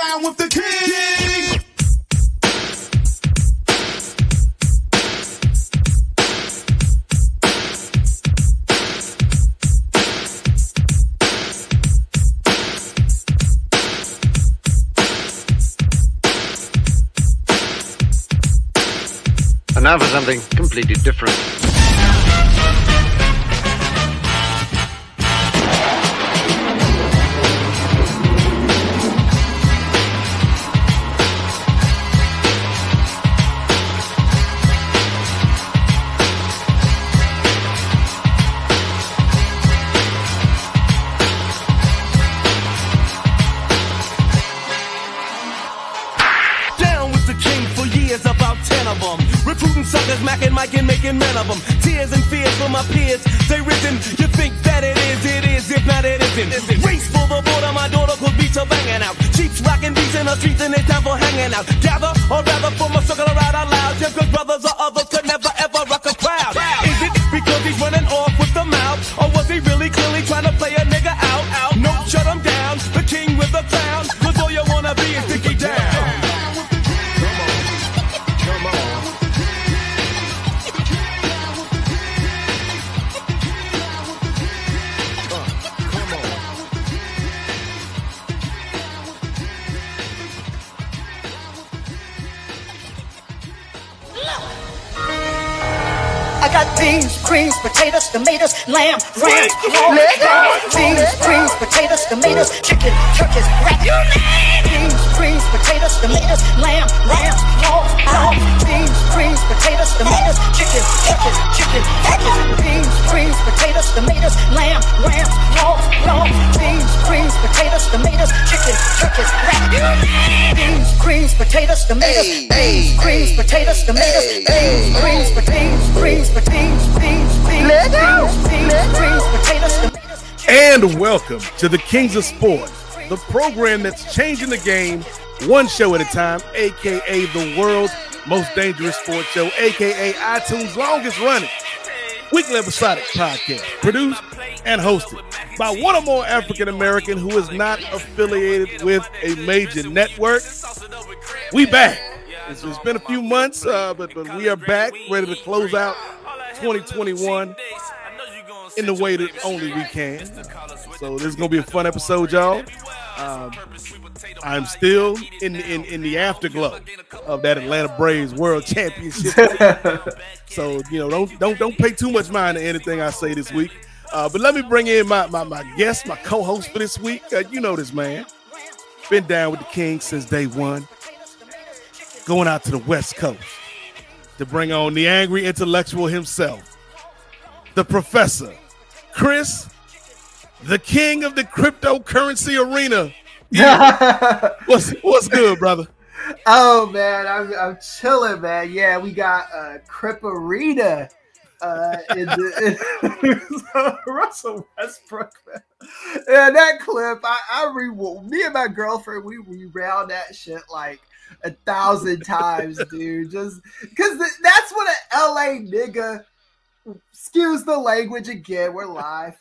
down with the king. And now for something completely different. And men of them. Tears and fears for my peers, they risen. You think that it is, it is, if not it isn't. Race for the border, my daughter could beats her banging out. Cheeks rocking beats in the streets, and it's time for hanging out. Gather, or rather, form a circle around out loud. Just cause brothers or others lamb, ram, pork, beans, greens, potatoes, tomatoes, chicken, turkeys, rat. Beans, greens, potatoes, tomatoes, lamb, ram, pork, pork. Beans, greens, potatoes, tomatoes, chicken, turkeys, chicken, turkeys. Beans, greens, potatoes, tomatoes, lamb, ram, pork, pork. Beans, greens, potatoes, tomatoes, chicken, turkeys, rat. Beans, greens, potatoes, tomatoes, beans, greens, potatoes, tomatoes, beans, greens, potatoes, greens, potatoes, beans, And welcome to the Kings of Sport, the program that's changing the game one show at a time, aka the world's most dangerous sports show, aka iTunes' longest running weekly episodic podcast, produced and hosted by one or more African American who is not affiliated with a major network. We back. It's, it's been a few months, uh, but, but we are back, ready to close out 2021 in the way that only we can. So this is gonna be a fun episode, y'all. Um, I'm still in, in in the afterglow of that Atlanta Braves World Championship. so you know, don't don't don't pay too much mind to anything I say this week. Uh, but let me bring in my my, my guest, my co-host for this week. Uh, you know this man, been down with the Kings since day one. Going out to the West Coast to bring on the angry intellectual himself, the professor, Kris, the king of the cryptocurrency arena. Yeah. What's what's good, brother? Oh man, I'm, I'm chilling, man. Yeah, we got uh Crip Arena uh in the in, Russell Westbrook. Yeah, that clip, I, I re me and my girlfriend, we rewound that shit like a thousand times, dude. Just because that's what an LA nigga. Excuse the language again. We're live.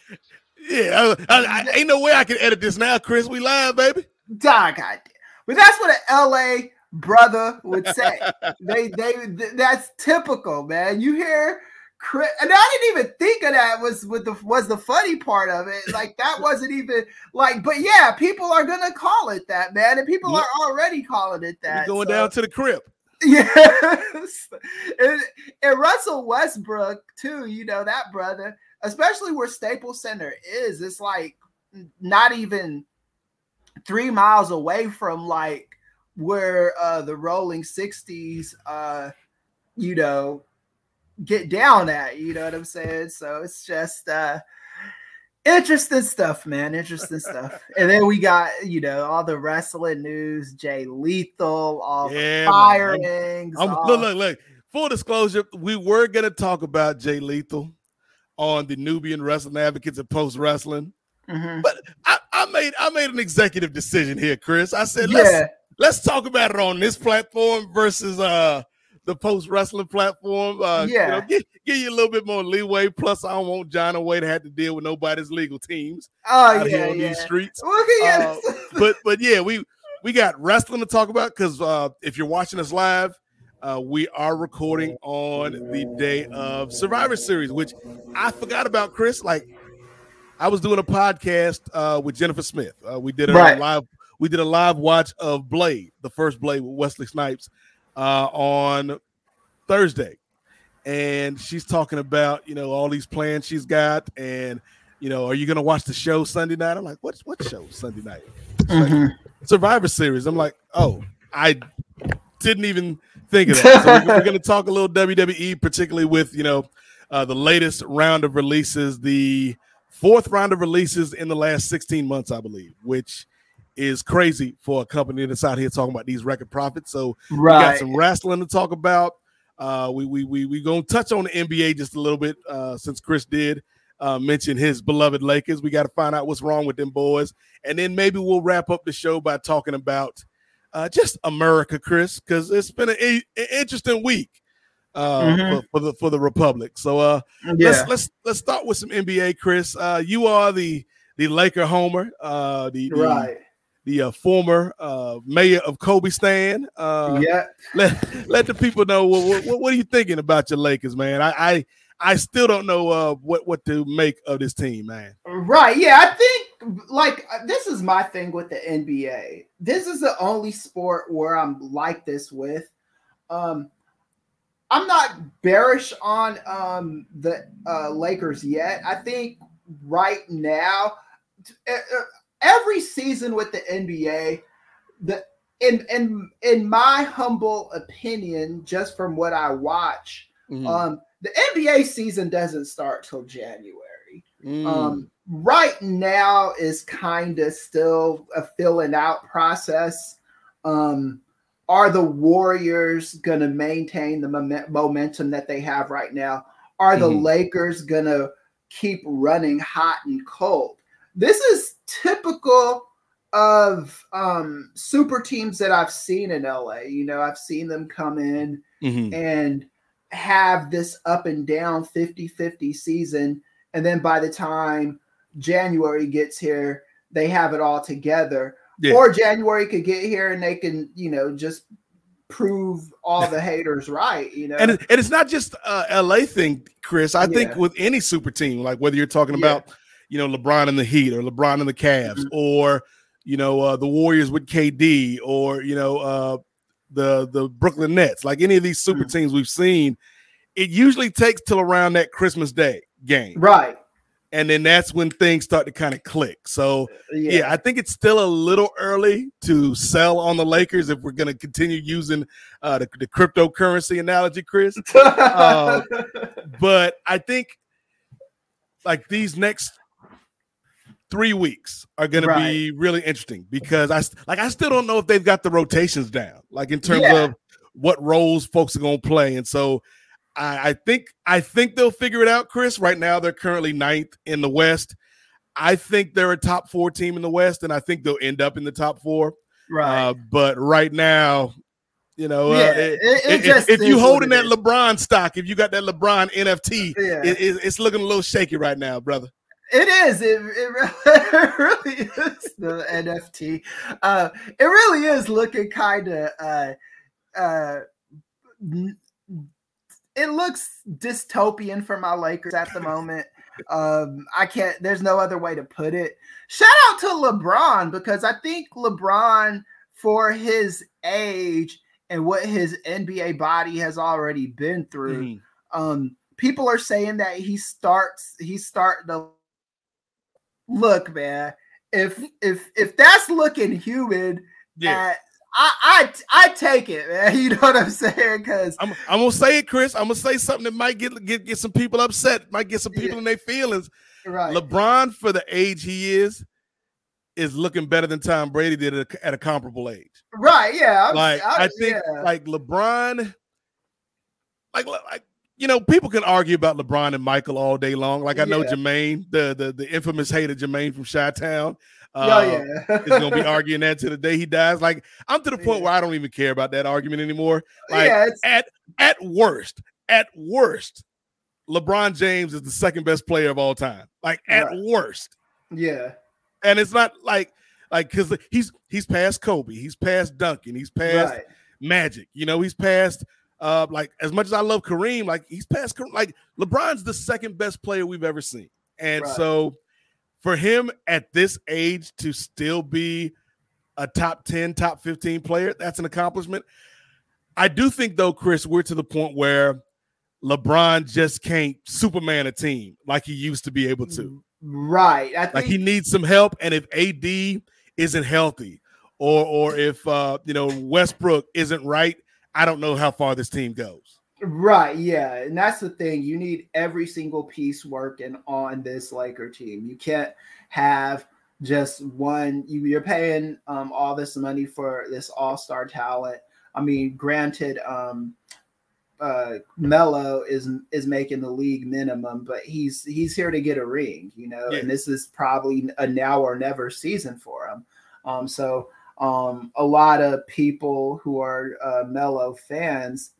Yeah, I, I, I, ain't no way I can edit this now, Kris. We live, baby. God, goddamn. But that's what an LA brother would say. they, they, th- that's typical, man. You hear, and I didn't even think of that was with the was the funny part of it. Like that wasn't even like, but yeah, people are gonna call it that, man, and people Yep. are already calling it that. We going so- down to the crib. Yes. and, and Russell Westbrook, too, you know, that brother, especially where Staples Center is, it's like not even three miles away from like where uh the rolling 60s uh you know get down at, you know what I'm saying? So it's just uh interesting stuff, man. Interesting stuff. And then we got, you know, all the wrestling news, Jay Lethal, all Yeah, the firings. I'm, all- look, look, look. Full disclosure, we were gonna talk about Jay Lethal on the Nubian Wrestling Advocates and Post Wrestling, Mhm. but I, I made I made an executive decision here, Kris. I said let's let's talk about it on this platform versus uh the post wrestling platform. Uh, you Yeah. know, give, give you a little bit more leeway. Plus, I don't want John away to have to deal with nobody's legal teams Oh yeah, yeah. these streets. Uh, but but yeah, we we got wrestling to talk about because uh, if you're watching us live, uh, we are recording on the day of Survivor Series, which I forgot about, Kris. Like, I was doing a podcast uh, with Jennifer Smith. Uh, we did a Right. live. We did a live watch of Blade, the first Blade with Wesley Snipes, uh, on Thursday, and she's talking about you know all these plans she's got, and you know, are you going to watch the show Sunday night? I'm like, what what show Sunday night? She's like, Survivor Series. I'm like, oh, I didn't even think of that. So we're, to talk a little WWE, particularly with you know uh, the latest round of releases, the fourth round of releases in the last 16 months, I believe, which is crazy for a company that's out here talking about these record profits. So we got some wrestling to talk about. Uh, we we we we gonna touch on the NBA just a little bit uh, since Kris did uh, mention his beloved Lakers. We got to find out what's wrong with them boys, and then maybe we'll wrap up the show by talking about uh, just America, Kris, because it's been an, a- an interesting week uh, Mhm. for, for the for the Republic. So uh, Yeah. let's let's let's start with some NBA, Kris. Uh, you are the the Laker homer, uh, the the, Right. The uh, former uh, mayor of Kobe Stan. Uh, yeah. let let the people know what, what what are you thinking about your Lakers, man? I I, I still don't know uh, what what to make of this team, man. Right. Yeah. I think like uh, this is my thing with the NBA. This is the only sport where I'm like this with. Um, I'm not bearish on um the uh, Lakers yet. I think right now, every season with the NBA, the in in in my humble opinion, just from what I watch, Mm. um, the NBA season doesn't start till January. Mm. Um, right now is kind of still a filling out process. Um, are the Warriors going to maintain the momen- momentum that they have right now? Are the Mhm. Lakers going to keep running hot and cold? This is typical of um, super teams that I've seen in LA. You know, I've seen them come in Mhm. and have this up and down 50-50 season and then by the time January gets here they have it all together Yeah. or January could get here and they can you know just prove all the haters right you know and it, and it's not just a LA thing, Kris. I think with any super team, like whether you're talking Yeah. about you know LeBron and the Heat or LeBron and the Cavs Mhm. or you know uh, the Warriors with KD or you know uh, the the Brooklyn Nets, like any of these super Mhm. teams we've seen, it usually takes till around that Christmas Day game, right and then that's when things start to kind of click. So yeah, yeah. I think it's still a little early to sell on the Lakers if we're going to continue using uh, the, the cryptocurrency analogy, Kris. Uh, But I think like these next three weeks are going to be really interesting because I like I still don't know if they've got the rotations down, like in terms Yeah. of what roles folks are going to play, and so. I, I think I think they'll figure it out, Kris. Right now, they're currently ninth in the West. I think they're a top four team in the West, and I think they'll end up in the top four. right Uh, but right now, you know, uh, it- it- it if, if you holding that. LeBron stock, if you got that LeBron NFT, yeah. it- it- it's looking a little shaky right now, brother. It is. It, it, it really is the NFT. Uh, it really is looking kind of. Uh, uh, it looks dystopian for my Lakers at the moment. Um, I can't. There's no other way to put it. Shout out to LeBron because I think LeBron, for his age and what his NBA body has already been through, Mhm. um people are saying that he starts He starting to look man if if if that's looking human Yeah, uh, I, I I take it, man. You know what I'm saying? Because I'm, I'm gonna say it, Kris. I'm gonna say something that might get get, get some people upset, might get some people Yeah. in their feelings. right, LeBron, for the age he is, is looking better than Tom Brady did at a, at a comparable age. right, yeah. I'm- like I, think yeah. like LeBron, like like you know, people can argue about LeBron and Michael all day long. Like I know Yeah. Jermaine, the the the infamous hater Jermaine from Chi Town. oh Uh, yeah, is gonna be arguing that to the day he dies. Like I'm to the point Yeah. where I don't even care about that argument anymore. Like yeah, at at worst, at worst, LeBron James is the second best player of all time. Like at Right. worst. yeah, And it's not like Like because he's he's past Kobe, he's past Duncan, he's past Right. Magic. You know, he's past uh like as much as I love Kareem, like he's past Kareem. Like LeBron's the second best player we've ever seen. And Right. so for him at this age to still be a top 10, top 15 player, that's an accomplishment. I do think though, Kris, we're to the point where LeBron just can't Superman a team like he used to be able to. Right. I think Like he needs some help, and if AD isn't healthy, or or if uh you know Westbrook isn't right, I don't know how far this team goes. Right, yeah, and that's the thing. You need every single piece working on this Laker team. You can't have just one. You, you're paying um, all this money for this All Star talent. I mean, granted, um, uh, Melo is is making the league minimum, but he's he's here to get a ring, you know. Yeah. And this is probably a now or never season for him. Um, so um, a lot of people who are uh, Melo fans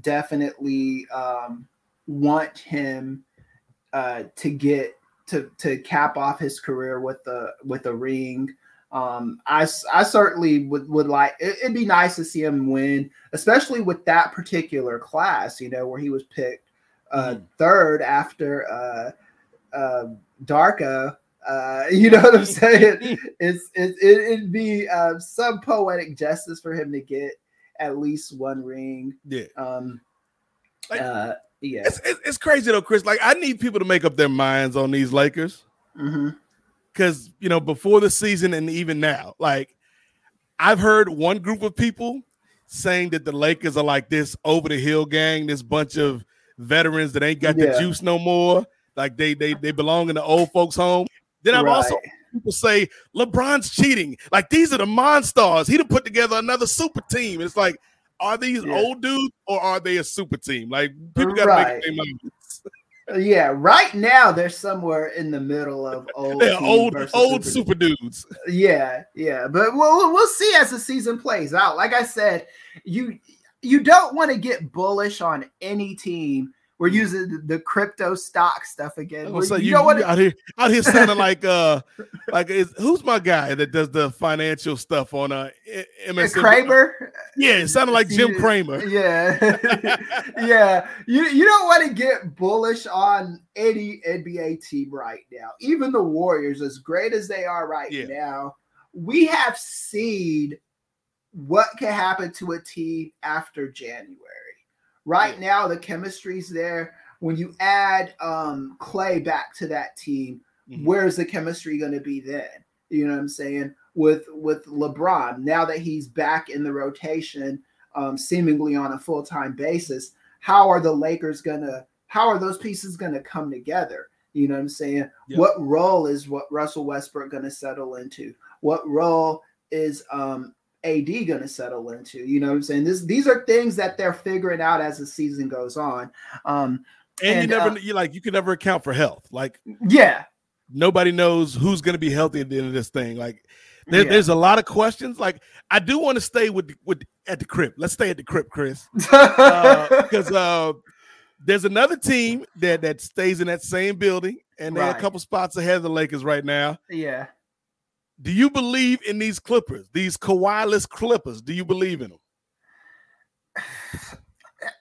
definitely um, want him uh, to get to to cap off his career with the with a ring. Um, I I certainly would would like it, it'd be nice to see him win, especially with that particular class. You know where he was picked uh, Mhm. third after uh, uh, Darko. Uh, you know what I'm saying? It's it, it, it'd be uh, some poetic justice for him to get at least one ring. Yeah, Um, Like- uh, yeah. it's, it's crazy though, Kris. Like I need people to make up their minds on these Lakers because you know before the season and even now, like I've heard one group of people saying that the Lakers are like this over the hill gang, this bunch of veterans that ain't got Yeah. the juice no more. Like they they they belong in the old folks' home. Then I've also people say LeBron's cheating. Like these are the monsters. He'd have put together another super team. It's like, are these Yeah. old dudes or are they a super team? Like people got to Right. make their minds. Yeah, right now they're somewhere in the middle of old, old old super- super dudes. Yeah, yeah, but we'll- we'll see as the season plays out. Like I said, you you don't want to get bullish on any team. We're using the- crypto stock stuff again. I Where was you, you, want you out here out here sounding like uh like is, who's my guy that does the financial stuff on uh MSN? Cramer. Yeah, it sounded like Jim Cramer. Yeah, yeah. You you don't want to get bullish on any NBA team right now. Even the Warriors, as great as they are right Yeah. now, we have seen what can happen to a team after January. Right now, the chemistry's there. When you add um, Clay back to that team, Mhm. where's the chemistry going to be then? You know what I'm saying? With with LeBron, now that he's back in the rotation, um, seemingly on a full time basis, how are the Lakers gonna? How are those pieces gonna come together? You know what I'm saying? Yeah. What role is what Russell Westbrook gonna settle into? What role is um, AD gonna settle into? You know what I'm saying? This these are things that they're figuring out as the season goes on. Um, And, And, you never uh, you like you can never account for health. Like yeah, nobody knows who's going to be healthy at the end of this thing. Like there, Yeah. there's a lot of questions. Like I do want to stay with with at the crib. Let's stay at the crib, Kris, because uh, there's another team that that stays in that same building, and they're Right. a couple spots ahead of the Lakers right now. yeah. Do you believe in these Clippers, these Kawhi-less Clippers? Do you believe in them?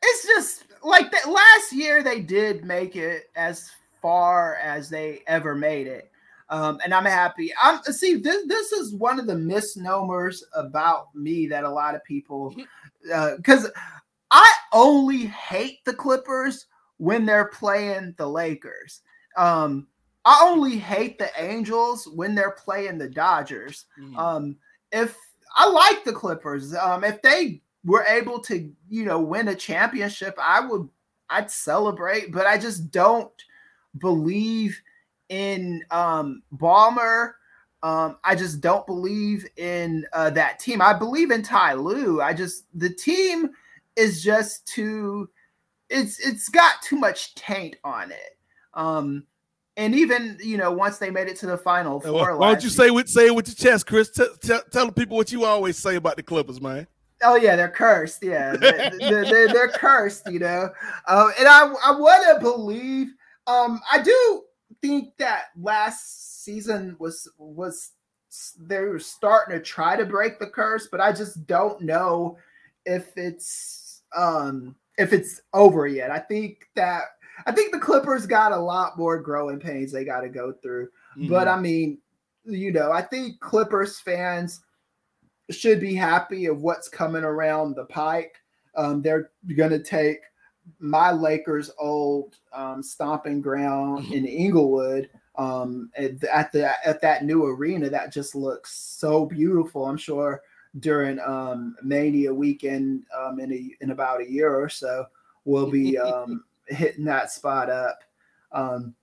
it's just like that last year they did make it as far as they ever made it um and i'm happy i'm see this this is one of the misnomers about me that a lot of people because i only hate the clippers when they're playing the lakers um i only hate the angels when they're playing the dodgers um, if I like the Clippers, um, if they were able to, you know, win a championship, I would, I'd celebrate. But I just don't believe in um, Ballmer. Um, I just don't believe in uh, that team. I believe in Ty Lue. I just the team is just too. It's it's got too much taint on it. Um, and even you know once they made it to the final Uh, four. Why don't you say with say it with your chest, Kris? Tell tell tell the people what you always say about the Clippers, man. Oh yeah, they're cursed. Yeah, they're, they're, they're, they're cursed. You know, um, and I I want to believe. Um, I do think that last season was was they're starting to try to break the curse, but I just don't know if it's um if it's over yet. I think that I think the Clippers got a lot more growing pains they got to go through. Mm-hmm. But I mean, you know, I think Clippers fans should be happy of what's coming around the pike. Um, they're going to take my Lakers' old um, stomping ground mm-hmm. in Inglewood um, at, at, the at that new arena that just looks so beautiful. I'm sure during um, Mania weekend um, in a, in about a year or so, we'll be um, hitting that spot up. Um,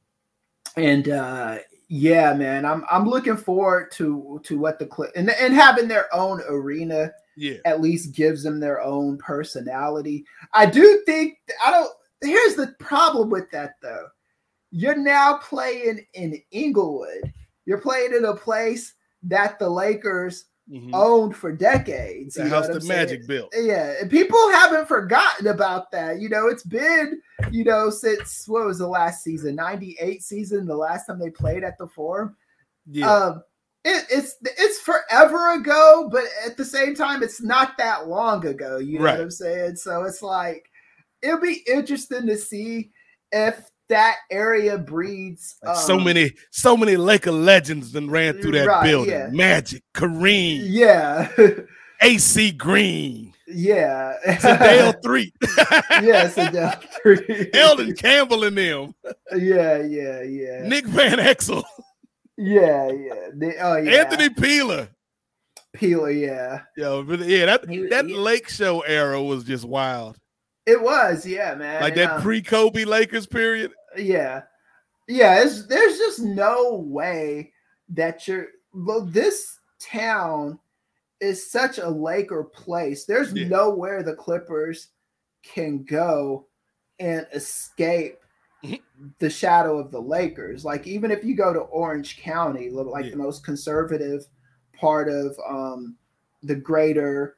and uh, yeah, man, I'm I'm looking forward to to what the clip and and having their own arena. Yeah, at least gives them their own personality. I do think I don't. Here's the problem with that though. You're now playing in Inglewood. You're playing in a place that the Lakers mm-hmm. owned for decades. The house that Magic built. Yeah, and people haven't forgotten about that. You know, it's been you know since what was the last season? Ninety eight season, the last time they played at the Forum. Yeah. Um, it, it's it's forever ago, but at the same time, it's not that long ago. You know right. what I'm saying? So it's like it'll be interesting to see if that area breeds um, so many, so many Laker legends that ran through that right, building. Yeah. Magic, Kareem, yeah, AC Green, yeah, Sedale Threatt, yeah, Sedale Threatt, Elden Campbell and them, yeah, yeah, yeah, Nick Van Exel, yeah, yeah, oh yeah, Anthony Peeler. Peeler, yeah, yo, yeah, that that Lake Show era was just wild. It was, yeah, man. Like that um, pre-Kobe Lakers period. Yeah, yeah. It's, there's just no way that you're. Well, this town is such a Laker place. There's yeah. nowhere the Clippers can go and escape mm-hmm. the shadow of the Lakers. Like even if you go to Orange County, like yeah. the most conservative part of um, the greater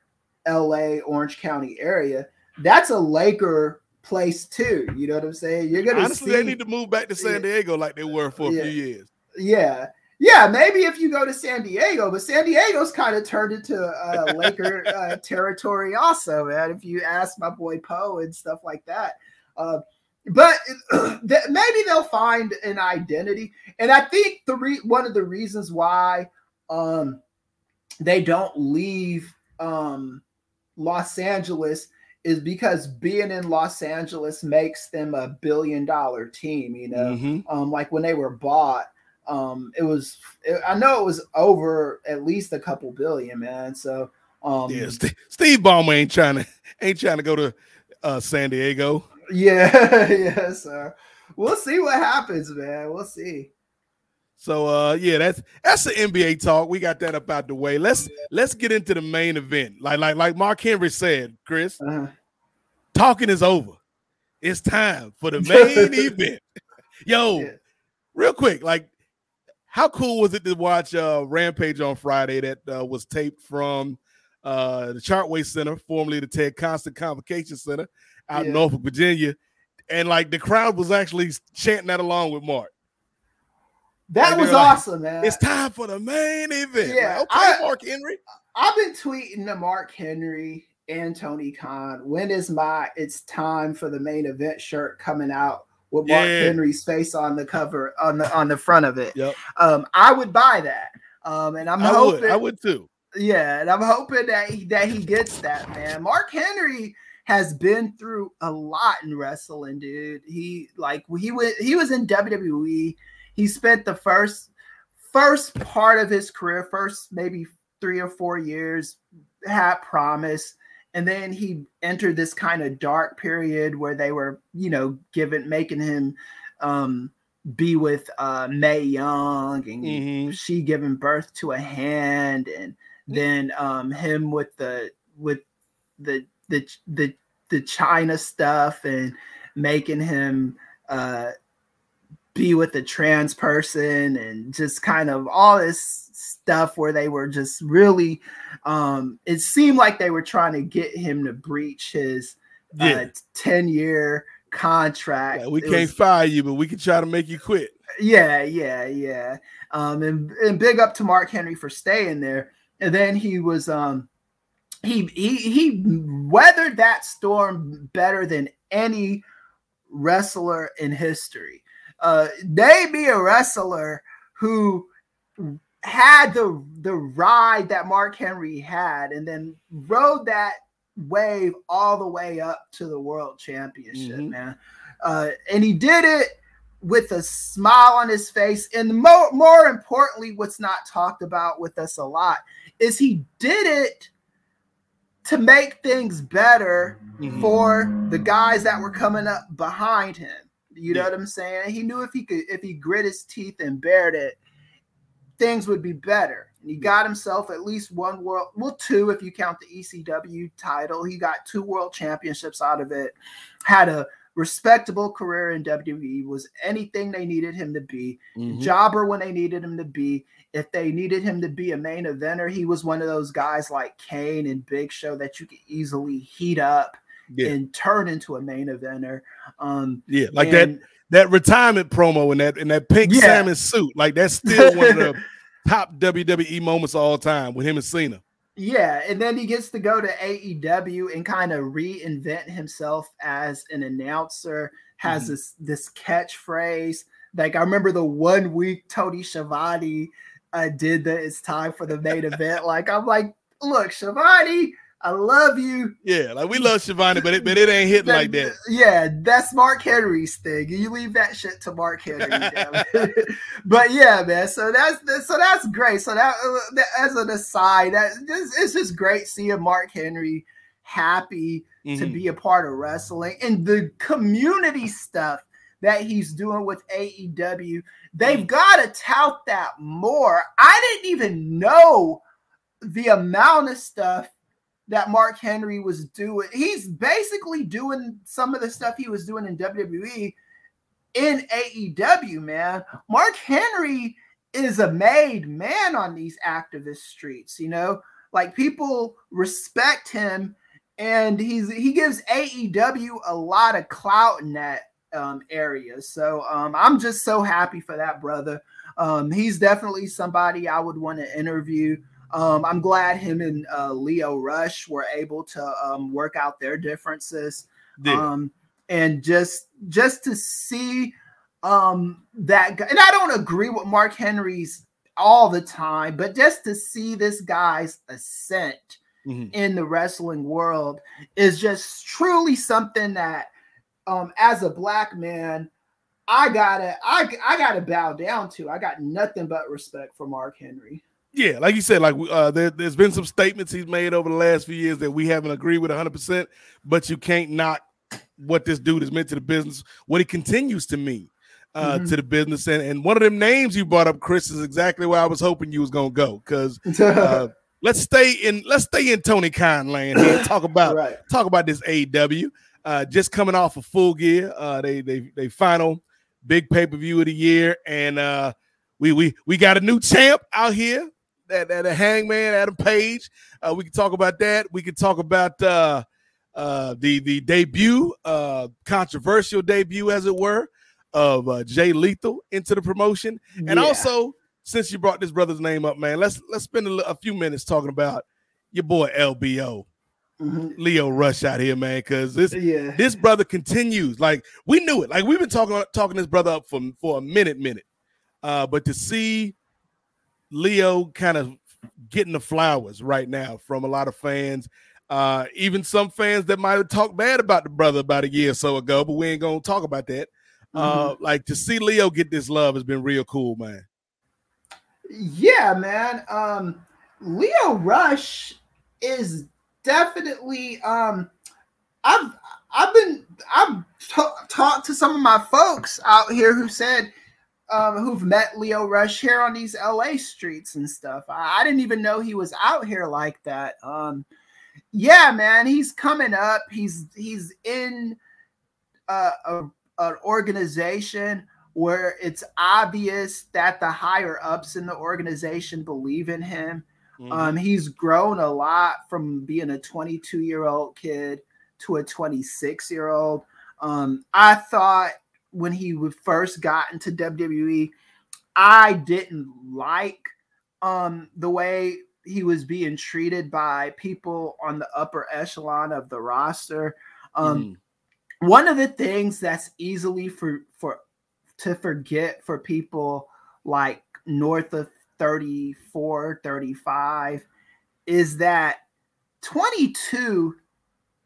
LA Orange County area, that's a Laker place too. You know what I'm saying? You're gonna honestly see, they need to move back to San Diego like they were for a yeah, few years. Yeah. Yeah, maybe if you go to San Diego, but San Diego's kind of turned into uh, Laker uh, territory, also, man. If you ask my boy Poe and stuff like that, uh, but maybe they'll find an identity, and I think the re- one of the reasons why um, they don't leave um, Los Angeles is because being in Los Angeles makes them a billion dollar team. You know, mm-hmm. um, like when they were bought, um, it was. It, I know it was over at least a couple billion, man. So um, yeah, St- Steve Ballmer ain't trying to ain't trying to go to uh, San Diego. Yeah, yeah, sir. We'll see what happens, man. We'll see. So uh yeah, that's that's the NBA talk. We got that up out the way. Let's let's get into the main event. Like like like Mark Henry said, Chris, uh-huh. talking is over. It's time for the main event. Yo, yeah. real quick, like how cool was it to watch uh Rampage on Friday that uh, was taped from uh the Chartway Center, formerly the Ted Constant Convocation Center out yeah. in Norfolk, Virginia. And like the crowd was actually chanting that along with Mark. That like was awesome, man. It's time for the main event. Yeah, okay, I, Mark Henry. I've been tweeting to Mark Henry and Tony Khan. When is my it's time for the main event shirt coming out with Mark yeah. Henry's face on the cover on the on the front of it? Yep. Um, I would buy that. Um, and I'm I hoping would. I would too. Yeah, and I'm hoping that he, that he gets that man. Mark Henry has been through a lot in wrestling, dude. He like he was he was in WWE he spent the first first part of his career, first maybe three or four years, had promise. And then he entered this kind of dark period where they were, you know, giving making him um be with uh Mae Young and mm-hmm. she giving birth to a hand and then um him with the with the the the the Chyna stuff and making him uh be with a trans person and just kind of all this stuff where they were just really um it seemed like they were trying to get him to breach his uh, yeah. uh, 10 year contract yeah, we it can't was, fire you but we can try to make you quit Yeah, yeah, yeah. Um, and, and big up to Mark Henry for staying there. And then he was um he he he weathered that storm better than any wrestler in history. Uh name me a wrestler who had the the ride that Mark Henry had and then rode that wave all the way up to the world championship, Mhm. man. Uh, and he did it with a smile on his face. And more, more importantly, what's not talked about with us a lot is he did it to make things better Mhm. for the guys that were coming up behind him. You know Yeah. what I'm saying? He knew if he could, if he grit his teeth and bared it, things would be better. And he got himself at least one world, well, two if you count the ECW title. He got two world championships out of it. Had a respectable career in WWE. Was anything they needed him to be. Mhm. Jobber when they needed him to be. If they needed him to be a main eventer, he was one of those guys like Kane and Big Show that you could easily heat up Yeah. and turn into a main eventer. Um, Yeah, like that and- that retirement promo in that in that pink Yeah. salmon suit. Like that's still one of the top WWE moments of all time with him and Cena. Yeah, and then he gets to go to AEW and kind of reinvent himself as an announcer. Has Mhm. this this catchphrase. Like I remember the one week Tony Schiavone uh, did that. It's time for the main event. Like I'm like, look, Schiavone, I love you. Yeah, like we love Schiavone, but it but it ain't hitting like that. Yeah, that's Mark Henry's thing. You leave that shit to Mark Henry. but yeah, man. So that's so that's great. So that, that as an aside, that just, it's just great seeing Mark Henry happy to Mhm. be a part of wrestling and the community stuff that he's doing with AEW. They've got to tout that more. I didn't even know the amount of stuff that Mark Henry was doing. He's basically doing some of the stuff he was doing in WWE in AEW, man. Mark Henry is a made man on these activist streets, you know? Like people respect him and he's he gives AEW a lot of clout in that um, area. So um, I'm just so happy for that brother. Um, he's definitely somebody I would want to interview. Um, I'm glad him and uh, Lio Rush were able to um, work out their differences. Yeah. Um, and just just to see um, that guy, and I don't agree with Mark Henry's all the time, but just to see this guy's ascent Mhm. in the wrestling world is just truly something that um as a black man I gotta I, I gotta bow down to. I got nothing but respect for Mark Henry. Yeah, like you said, like uh, there, there's been some statements he's made over the last few years that we haven't agreed with 100, percent but you can't knock what this dude has meant to the business, what he continues to mean uh, Mhm. to the business, and and one of them names you brought up, Kris, is exactly where I was hoping you was gonna go because uh, let's stay in let's stay in Tony Khan land here. and Talk about right. talk about this AEW. Uh, just coming off of full gear. Uh, they they they final big pay per view of the year, and uh, we we we got a new champ out here. That that a Hangman Adam Page. Uh, we can talk about that. We can talk about uh, uh, the the debut, uh, controversial debut, as it were, of uh, Jay Lethal into the promotion. And Yeah. also, since you brought this brother's name up, man, let's let's spend a, a few minutes talking about your boy LBO, Mhm. Lio Rush out here, man, because this yeah. this brother continues. Like we knew it. Like we've been talking talking this brother up for for a minute, minute. Uh, but to see Lio kind of getting the flowers right now from a lot of fans, uh, even some fans that might have talked bad about the brother about a year or so ago, but we ain't gonna talk about that. Uh, like to see Lio get this love has been real cool, man. Yeah, man. Um, Lio Rush is definitely. Um, I've I've been I've ta- talked to some of my folks out here who said um, who've met Lio Rush here on these LA streets and stuff. I, I didn't even know he was out here like that. Um, yeah, man, he's coming up. He's he's in uh, a, an organization where it's obvious that the higher ups in the organization believe in him. Mm-hmm. Um, he's grown a lot from being a 22 year old kid to a 26 year old. Um, I thought when he would first got into WWE, I didn't like um the way he was being treated by people on the upper echelon of the roster. Um Mhm. one of the things that's easily for for to forget for people like north of 34 35 is that 22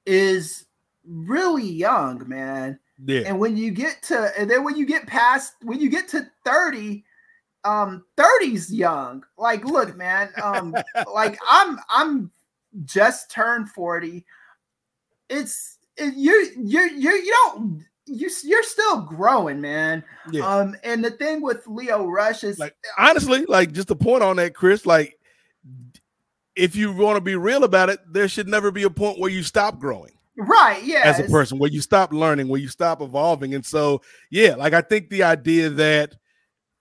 is really young man Yeah. and when you get to and then when you get past when you get to 30 um 30's young like look man um like i'm i'm just turned 40 it's it, you're you're you're you don't you you're still growing man Yeah. um and the thing with lio rush is Like, honestly, like just a point on that, Kris. Like, if you want to be real about it, there should never be a point where you stop growing right yeah as a person, where you stop learning, where you stop evolving. And so, yeah, like I think the idea that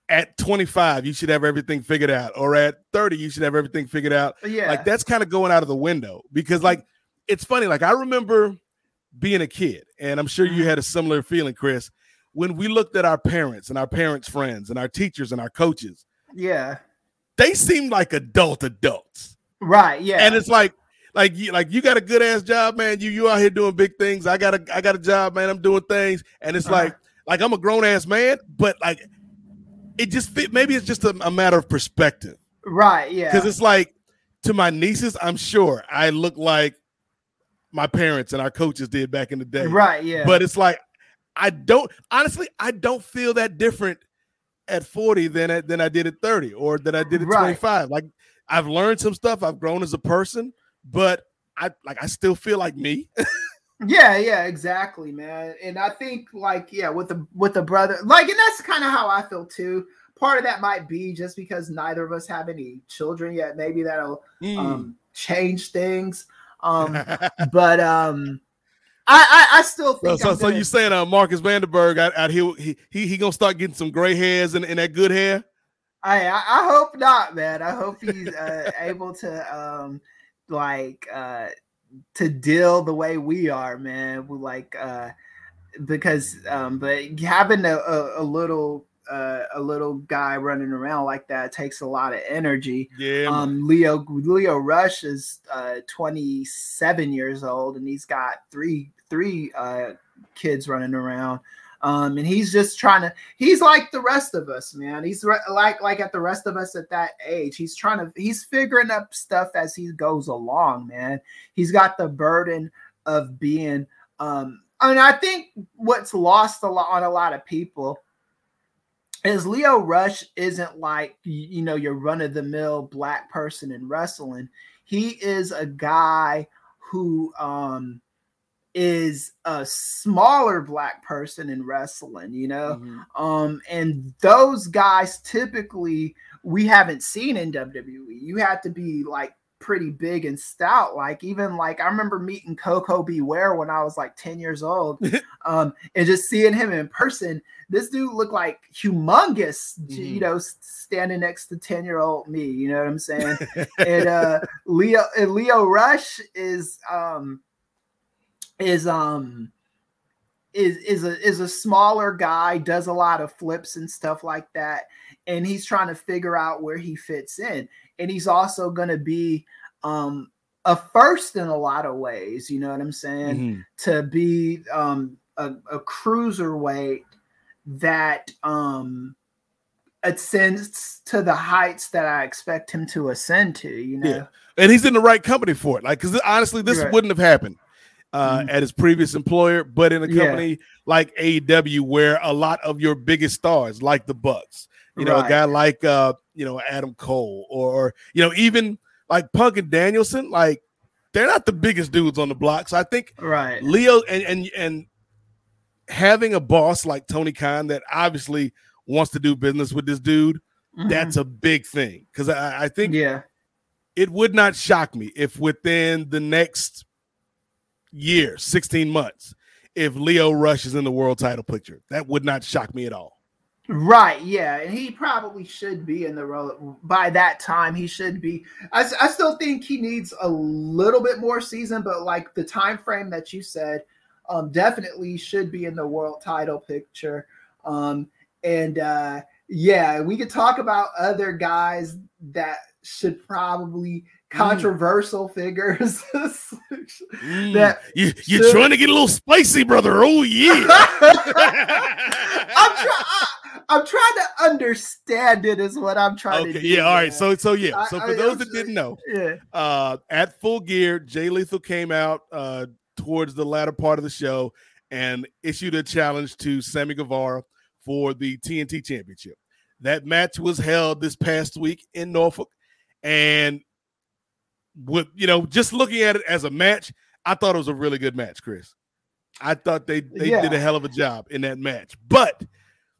at 25 you should have everything figured out, or at 30 you should have everything figured out. yeah Like that's kind of going out of the window because, like, it's funny. Like I remember being a kid, and I'm sure you Mhm. had a similar feeling, Kris, when we looked at our parents and our parents' friends and our teachers and our coaches yeah they seemed like adult adults. right yeah And it's like like you like you got a good ass job, man. You you out here doing big things. I got a I got a job, man. I'm doing things. And it's Uh-huh. like like I'm a grown ass man, but like it just fit maybe it's just a, a matter of perspective. right yeah Because it's like to my nieces, I'm sure I look like my parents and our coaches did back in the day. right yeah But it's like I don't honestly, I don't feel that different at 40 than at, than I did at 30 or that I did at Right. 25. Like I've learned some stuff, I've grown as a person, but I like I still feel like me. Yeah, yeah, exactly, man. And I think like yeah, with the with the brother, like, and that's kind of how I feel too. Part of that might be just because neither of us have any children yet. Maybe that'll Mm. um change things. Um, but um, I I, I still so think so, so gonna- you saying uh Marcus Vanderberg out, out here he, he he gonna start getting some gray hairs and, and that good hair? I I I hope not, man. I hope he's uh, able to um like uh to deal the way we are, man. We like uh because um but having a, a, a little uh, a little guy running around like that takes a lot of energy. Yeah. Um Lio Lio Rush is uh 27 years old and he's got three three uh kids running around. Um, and he's just trying to he's like the rest of us, man. He's re- like like at the rest of us at that age. He's trying to he's figuring up stuff as he goes along, man. He's got the burden of being um I mean, I think what's lost a lot on a lot of people is Lio Rush isn't like you know your run of the mill black person in wrestling. He is a guy who um is a smaller black person in wrestling, you know. Mhm. Um, and those guys typically we haven't seen in WWE. You had to be like pretty big and stout. Like even like I remember meeting Koko B. Ware when I was like 10 years old. um, and just seeing him in person, this dude looked like humongous, j- you know, standing next to 10 year old me, you know what I'm saying? and uh Lio and Lio Rush is um is um is is a is a smaller guy, does a lot of flips and stuff like that, and he's trying to figure out where he fits in. And he's also going to be um a first in a lot of ways, you know what I'm saying? Mhm. To be um a, a cruiserweight that um ascends to the heights that I expect him to ascend to, you know. Yeah. and he's in the right company for it. Like, because honestly, this Right. wouldn't have happened uh, Mhm. at his previous employer, but in a Yeah. company like AEW, where a lot of your biggest stars, like the Bucks, you know, a guy like uh, you know Adam Cole, or you know, even like Punk and Danielson, like they're not the biggest dudes on the block. So I think Right. Lio and and and having a boss like Tony Khan that obviously wants to do business with this dude, that's a big thing because I, I think Mm-hmm. yeah. it would not shock me if within the next year, 16 months, if Lio Rush is in the world title picture. That would not shock me at all. Right, yeah, and he probably should be in the role by that time. He should be. I, I still think he needs a little bit more season, but like the time frame that you said, um, definitely should be in the world title picture. Um, and uh, yeah, we could talk about other guys that should probably controversial mm. figures mm. that you, you're should... trying to get a little spicy, brother. Oh yeah. I'm, try- I, am trying to understand it is what I'm trying okay, to do. Yeah, all right. So so yeah. So for I, those that didn't know, yeah. uh at full gear, Jay Lethal came out uh towards the latter part of the show and issued a challenge to Sammy Guevara for the TNT championship. That match was held this past week in Norfolk. And with you know, just looking at it as a match, I thought it was a really good match, Chris. I thought they they yeah. did a hell of a job in that match. But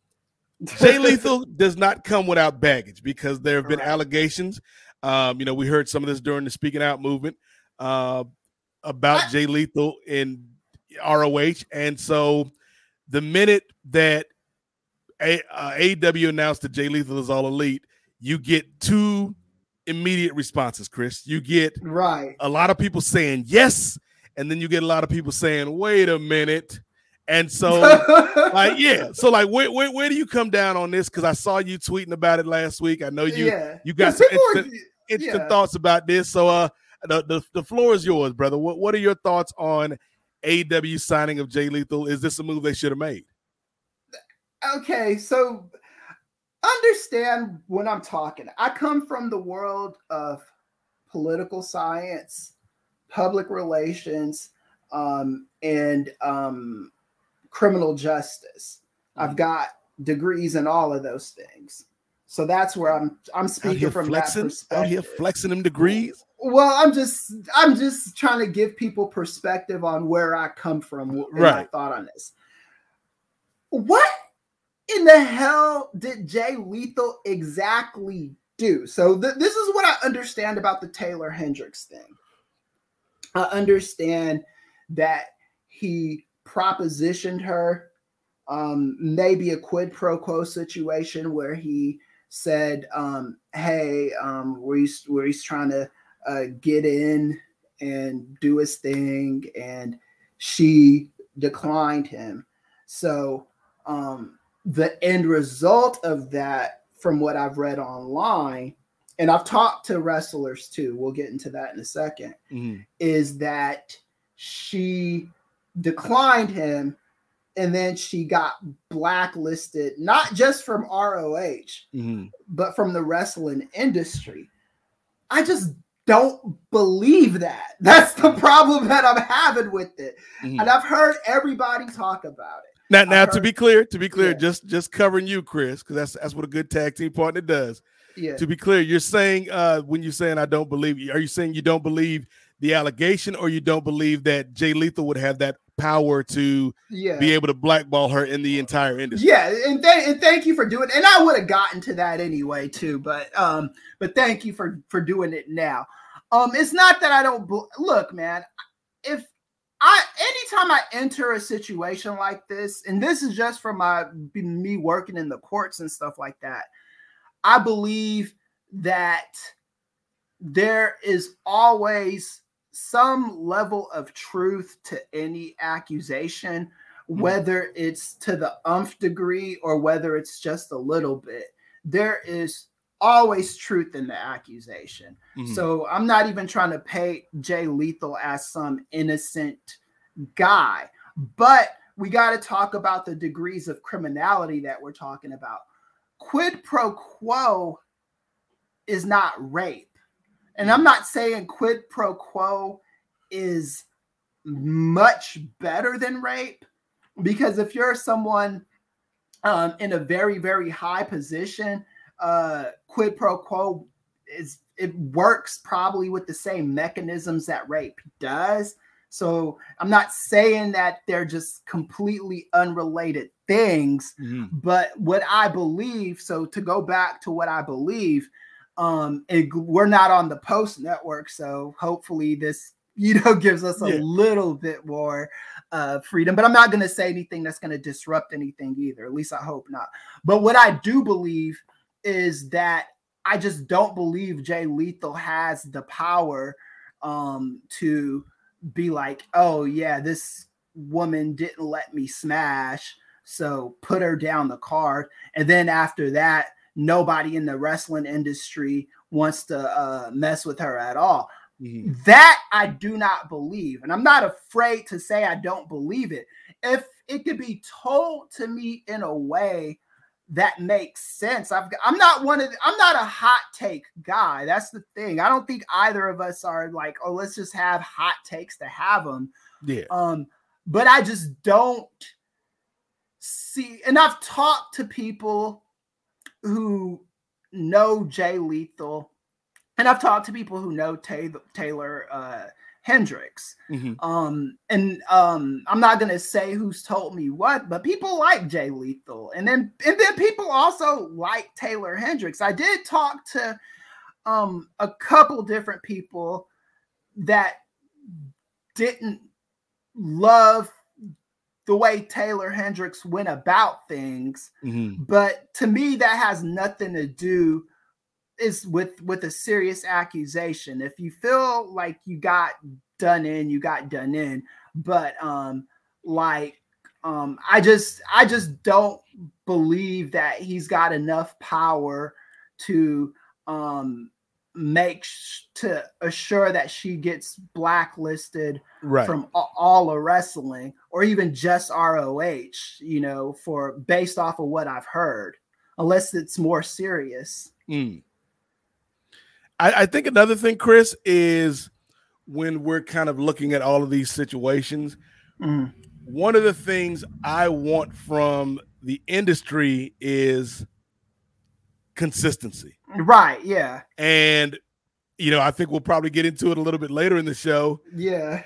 Jay Lethal does not come without baggage because there have been right. allegations. Um, you know, we heard some of this during the speaking out movement uh, about what? Jay Lethal in ROH, and so the minute that a, uh, AEW announced that Jay Lethal is all elite, you get two immediate responses, Chris. You get right a lot of people saying yes, and then you get a lot of people saying, wait a minute. And so, like, yeah. So, like, where, where, where do you come down on this? Because I saw you tweeting about it last week. I know you yeah. you got some instant yeah. thoughts about this. So, uh, the, the the floor is yours, brother. What what are your thoughts on AEW signing of Jay Lethal? Is this a move they should have made? Okay, so understand when I'm talking. I come from the world of political science, public relations, um, and um, criminal justice. I've got degrees in all of those things. So that's where I'm I'm speaking from flexing, that perspective. Out here flexing them degrees. Well, I'm just I'm just trying to give people perspective on where I come from and right. my thought on this. What in the hell did Jay Lethal exactly do? So th- this is what I understand about the Taeler Hendrix thing. I understand that he propositioned her, um, maybe a quid pro quo situation where he said, um, "Hey, um, where he's where he's trying to uh, get in and do his thing," and she declined him. So um, the end result of that, from what I've read online, and I've talked to wrestlers too, we'll get into that in a 2nd mm-hmm. is that she declined him and then she got blacklisted, not just from ROH, mm-hmm. but from the wrestling industry. I just don't believe that. That's the problem that I'm having with it. Mm-hmm. And I've heard everybody talk about it. Now, now heard, to be clear, to be clear, yeah. just just covering you, Chris, because that's that's what a good tag team partner does. Yeah. To be clear, you're saying uh when you're saying I don't believe, are you saying you don't believe the allegation, or you don't believe that Jay Lethal would have that power to yeah. be able to blackball her in the entire industry? Yeah, and, th- and thank you for doing. And I would have gotten to that anyway too, but um, but thank you for for doing it now. Um, it's not that I don't be- look, man. If I anytime I enter a situation like this, and this is just from my me working in the courts and stuff like that, I believe that there is always some level of truth to any accusation, mm-hmm. whether it's to the umph degree or whether it's just a little bit. There is always truth in the accusation. Mm-hmm. So I'm not even trying to paint Jay Lethal as some innocent guy, but we got to talk about the degrees of criminality that we're talking about. Quid pro quo is not rape. And I'm not saying quid pro quo is much better than rape because if you're someone um, in a very, very high position, uh, quid pro quo is it works probably with the same mechanisms that rape does. So I'm not saying that they're just completely unrelated things, mm-hmm. but what I believe. So to go back to what I believe, um, it, we're not on the Post Network, so hopefully this you know gives us a yeah. little bit more uh, freedom. But I'm not going to say anything that's going to disrupt anything either. At least I hope not. But what I do believe is that I just don't believe Jay Lethal has the power um, to be like, oh, yeah, this woman didn't let me smash. So put her down the card. And then after that, nobody in the wrestling industry wants to uh, mess with her at all. Mm-hmm. That I do not believe. And I'm not afraid to say I don't believe it. If it could be told to me in a way that makes sense. I've, I'm not one of the, I'm not a hot take guy. That's the thing. I don't think either of us are like, oh, let's just have hot takes to have them. Yeah. Um, but I just don't see. And I've talked to people who know Jay Lethal, and I've talked to people who know Taeler, Taeler uh, Hendrix. Mm-hmm. Um, and um, I'm not gonna say who's told me what, but people like Jay Lethal, and then and then people also like Taeler Hendrix. I did talk to um a couple different people that didn't love the way Taeler Hendrix went about things, mm-hmm. but to me that has nothing to do is with with a serious accusation. If you feel like you got done in, you got done in. But um like um I just I just don't believe that he's got enough power to um make sh- to assure that she gets blacklisted right. from all of wrestling or even just ROH, you know, for based off of what I've heard, unless it's more serious. Mm. I, I think another thing, Chris, is when we're kind of looking at all of these situations, mm. one of the things I want from the industry is consistency. Right. Yeah. And, you know, I think we'll probably get into it a little bit later in the show. Yeah.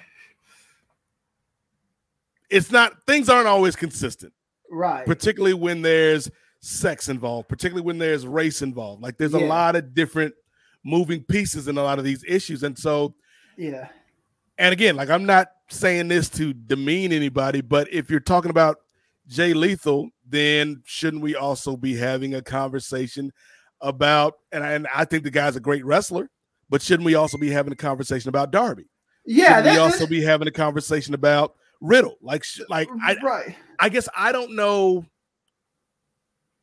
It's not, things aren't always consistent. Right. Particularly when there's sex involved, particularly when there's race involved. Like there's yeah. a lot of different moving pieces in a lot of these issues. And so, yeah. And again, like I'm not saying this to demean anybody, but if you're talking about Jay Lethal, then shouldn't we also be having a conversation about? And I, and I think the guy's a great wrestler, but shouldn't we also be having a conversation about Darby? Yeah, that, we also be having a conversation about Riddle. Like, like I, right. I guess I don't know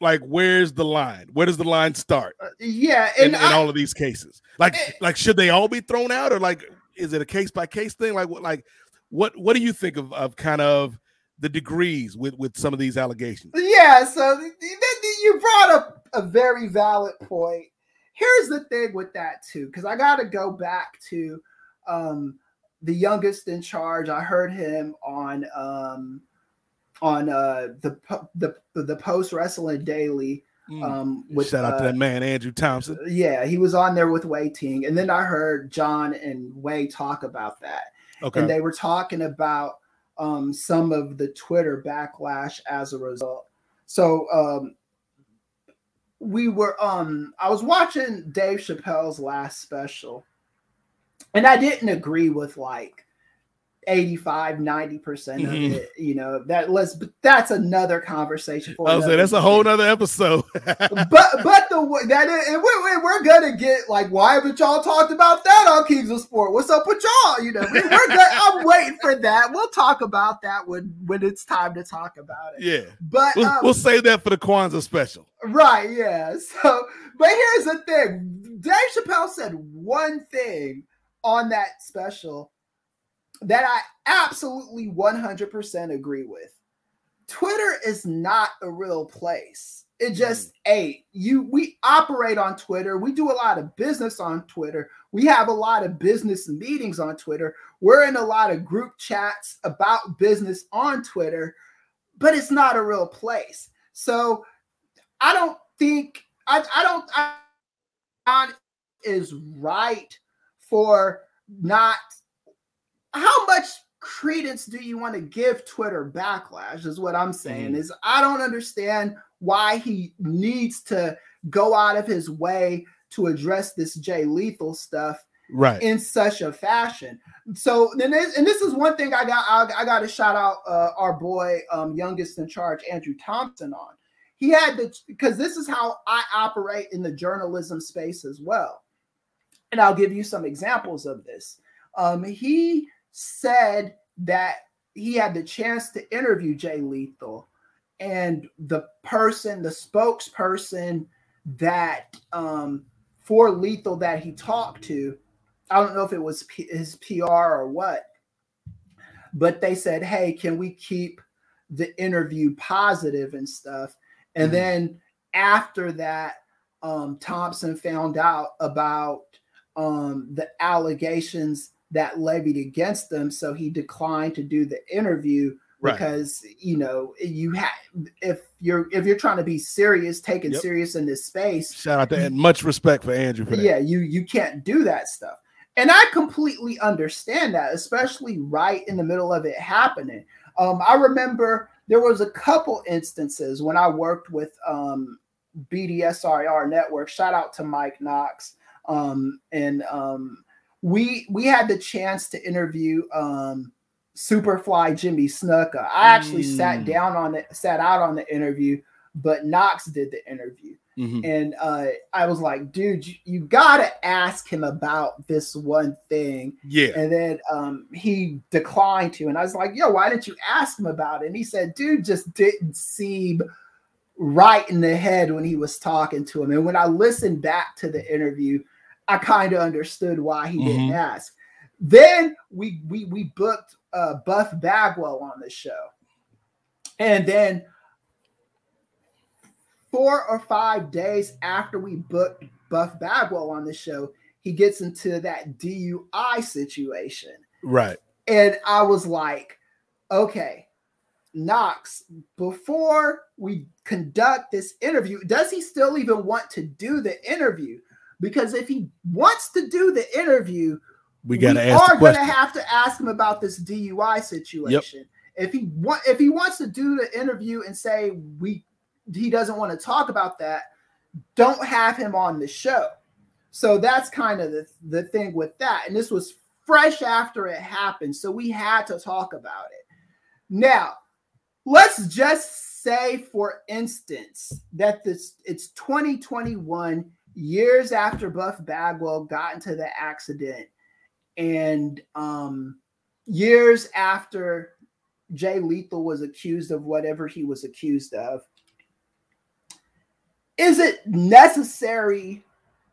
like where's the line? Where does the line start? Uh, yeah, in, in all of these cases, like eh, like should they all be thrown out, or like is it a case by case thing? Like what like what what do you think of of kind of the degrees with with some of these allegations? Yeah, so you brought up a very valid point. Here's the thing with that too, because I got to go back to um the youngest in charge. I heard him on um on uh, the the the post wrestling daily. Mm. Um, with, Shout out uh, to that man Andrew Thompson. Yeah, he was on there with Wai Ting, and then I heard John and Wai talk about that. Okay, and they were talking about um, some of the Twitter backlash as a result. So um, we were um, I was watching Dave Chappelle's last special, and I didn't agree with like 85 90% mm-hmm. of it you know that let's but that's another conversation for I was saying that's a whole other episode. But but the that and we're, we're gonna get like why haven't y'all talked about that on Kings of Sport? What's up with y'all? You know we, are good. I'm waiting for that. We'll talk about that when when it's time to talk about it. Yeah. But we'll, um, we'll save that for the Kwanzaa special. Right yeah. So but here's the thing. Dave Chappelle said one thing on that special that I absolutely 100% agree with. Twitter is not a real place. It just a mm. you we operate on Twitter. We do a lot of business on Twitter. We have a lot of business meetings on Twitter. We're in a lot of group chats about business on Twitter, but it's not a real place. So I don't think I, I don't I is right for not credence do you want to give Twitter backlash? Is what I'm saying. Mm. Is I don't understand why he needs to go out of his way to address this Jay Lethal stuff right in such a fashion. So then, and this is one thing I got. I, I got to shout out uh, our boy, um, youngest in charge, Andrew Thompson, on. He had to because this is how I operate in the journalism space as well, and I'll give you some examples of this. Um, he said that he had the chance to interview Jay Lethal and the person, the spokesperson that um, for Lethal that he talked to, I don't know if it was P- his PR or what, but they said, "Hey, can we keep the interview positive and stuff?" And Mhm. then after that, um, Thompson found out about um, the allegations that levied against them, so he declined to do the interview Right. because you know you have if you're if you're trying to be serious, taken Yep. serious in this space, Shout out to and much respect for Andrew for that. yeah, you you can't do that stuff. And I completely understand that, especially right in the middle of it happening. Um, I remember there was a couple instances when I worked with um, BDSRR Network. Shout out to Mike Knox, um, and um, we we had the chance to interview um, Superfly Jimmy Snuka. I actually sat Mm. down on it, sat out on the interview, but Knox did the interview Mhm. and uh, I was like, dude, you, you gotta ask him about this one thing. Yeah. And then um, he declined to, and I was like, yo, why didn't you ask him about it? And he said, dude, just didn't seem right in the head when he was talking to him. And when I listened back to the interview, I kind of understood why he didn't Mhm. ask. Then we we we booked uh, Buff Bagwell on the show, and then four or five days after we booked Buff Bagwell on the show, he gets into that DUI situation. Right. And I was like, okay, Knox, before we conduct this interview, does he still even want to do the interview? Because if he wants to do the interview, We got to are going to have to ask him about this DUI situation. If he want, if he wants to do the interview and say we he doesn't want to talk about that, don't have him on the show. So that's kind of the, the thing with that. And this was fresh after it happened, so we had to talk about it. Now, let's just say, for instance, that this it's 2021, years after Buff Bagwell got into the accident, and um, years after Jay Lethal was accused of whatever he was accused of. Is it necessary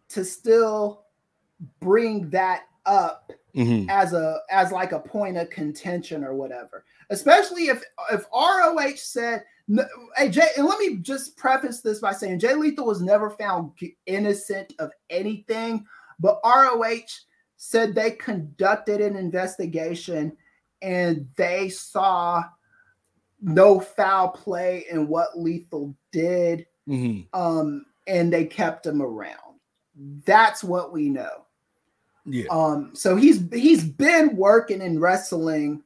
to still bring that up Mhm. as a as like a point of contention or whatever especially if if roh said hey jay and let me just preface this by saying jay lethal was never found innocent of anything but roh said they conducted an investigation and they saw no foul play in what lethal did Mhm. um and they kept him around that's what we know Yeah. um, so he's he's been working in wrestling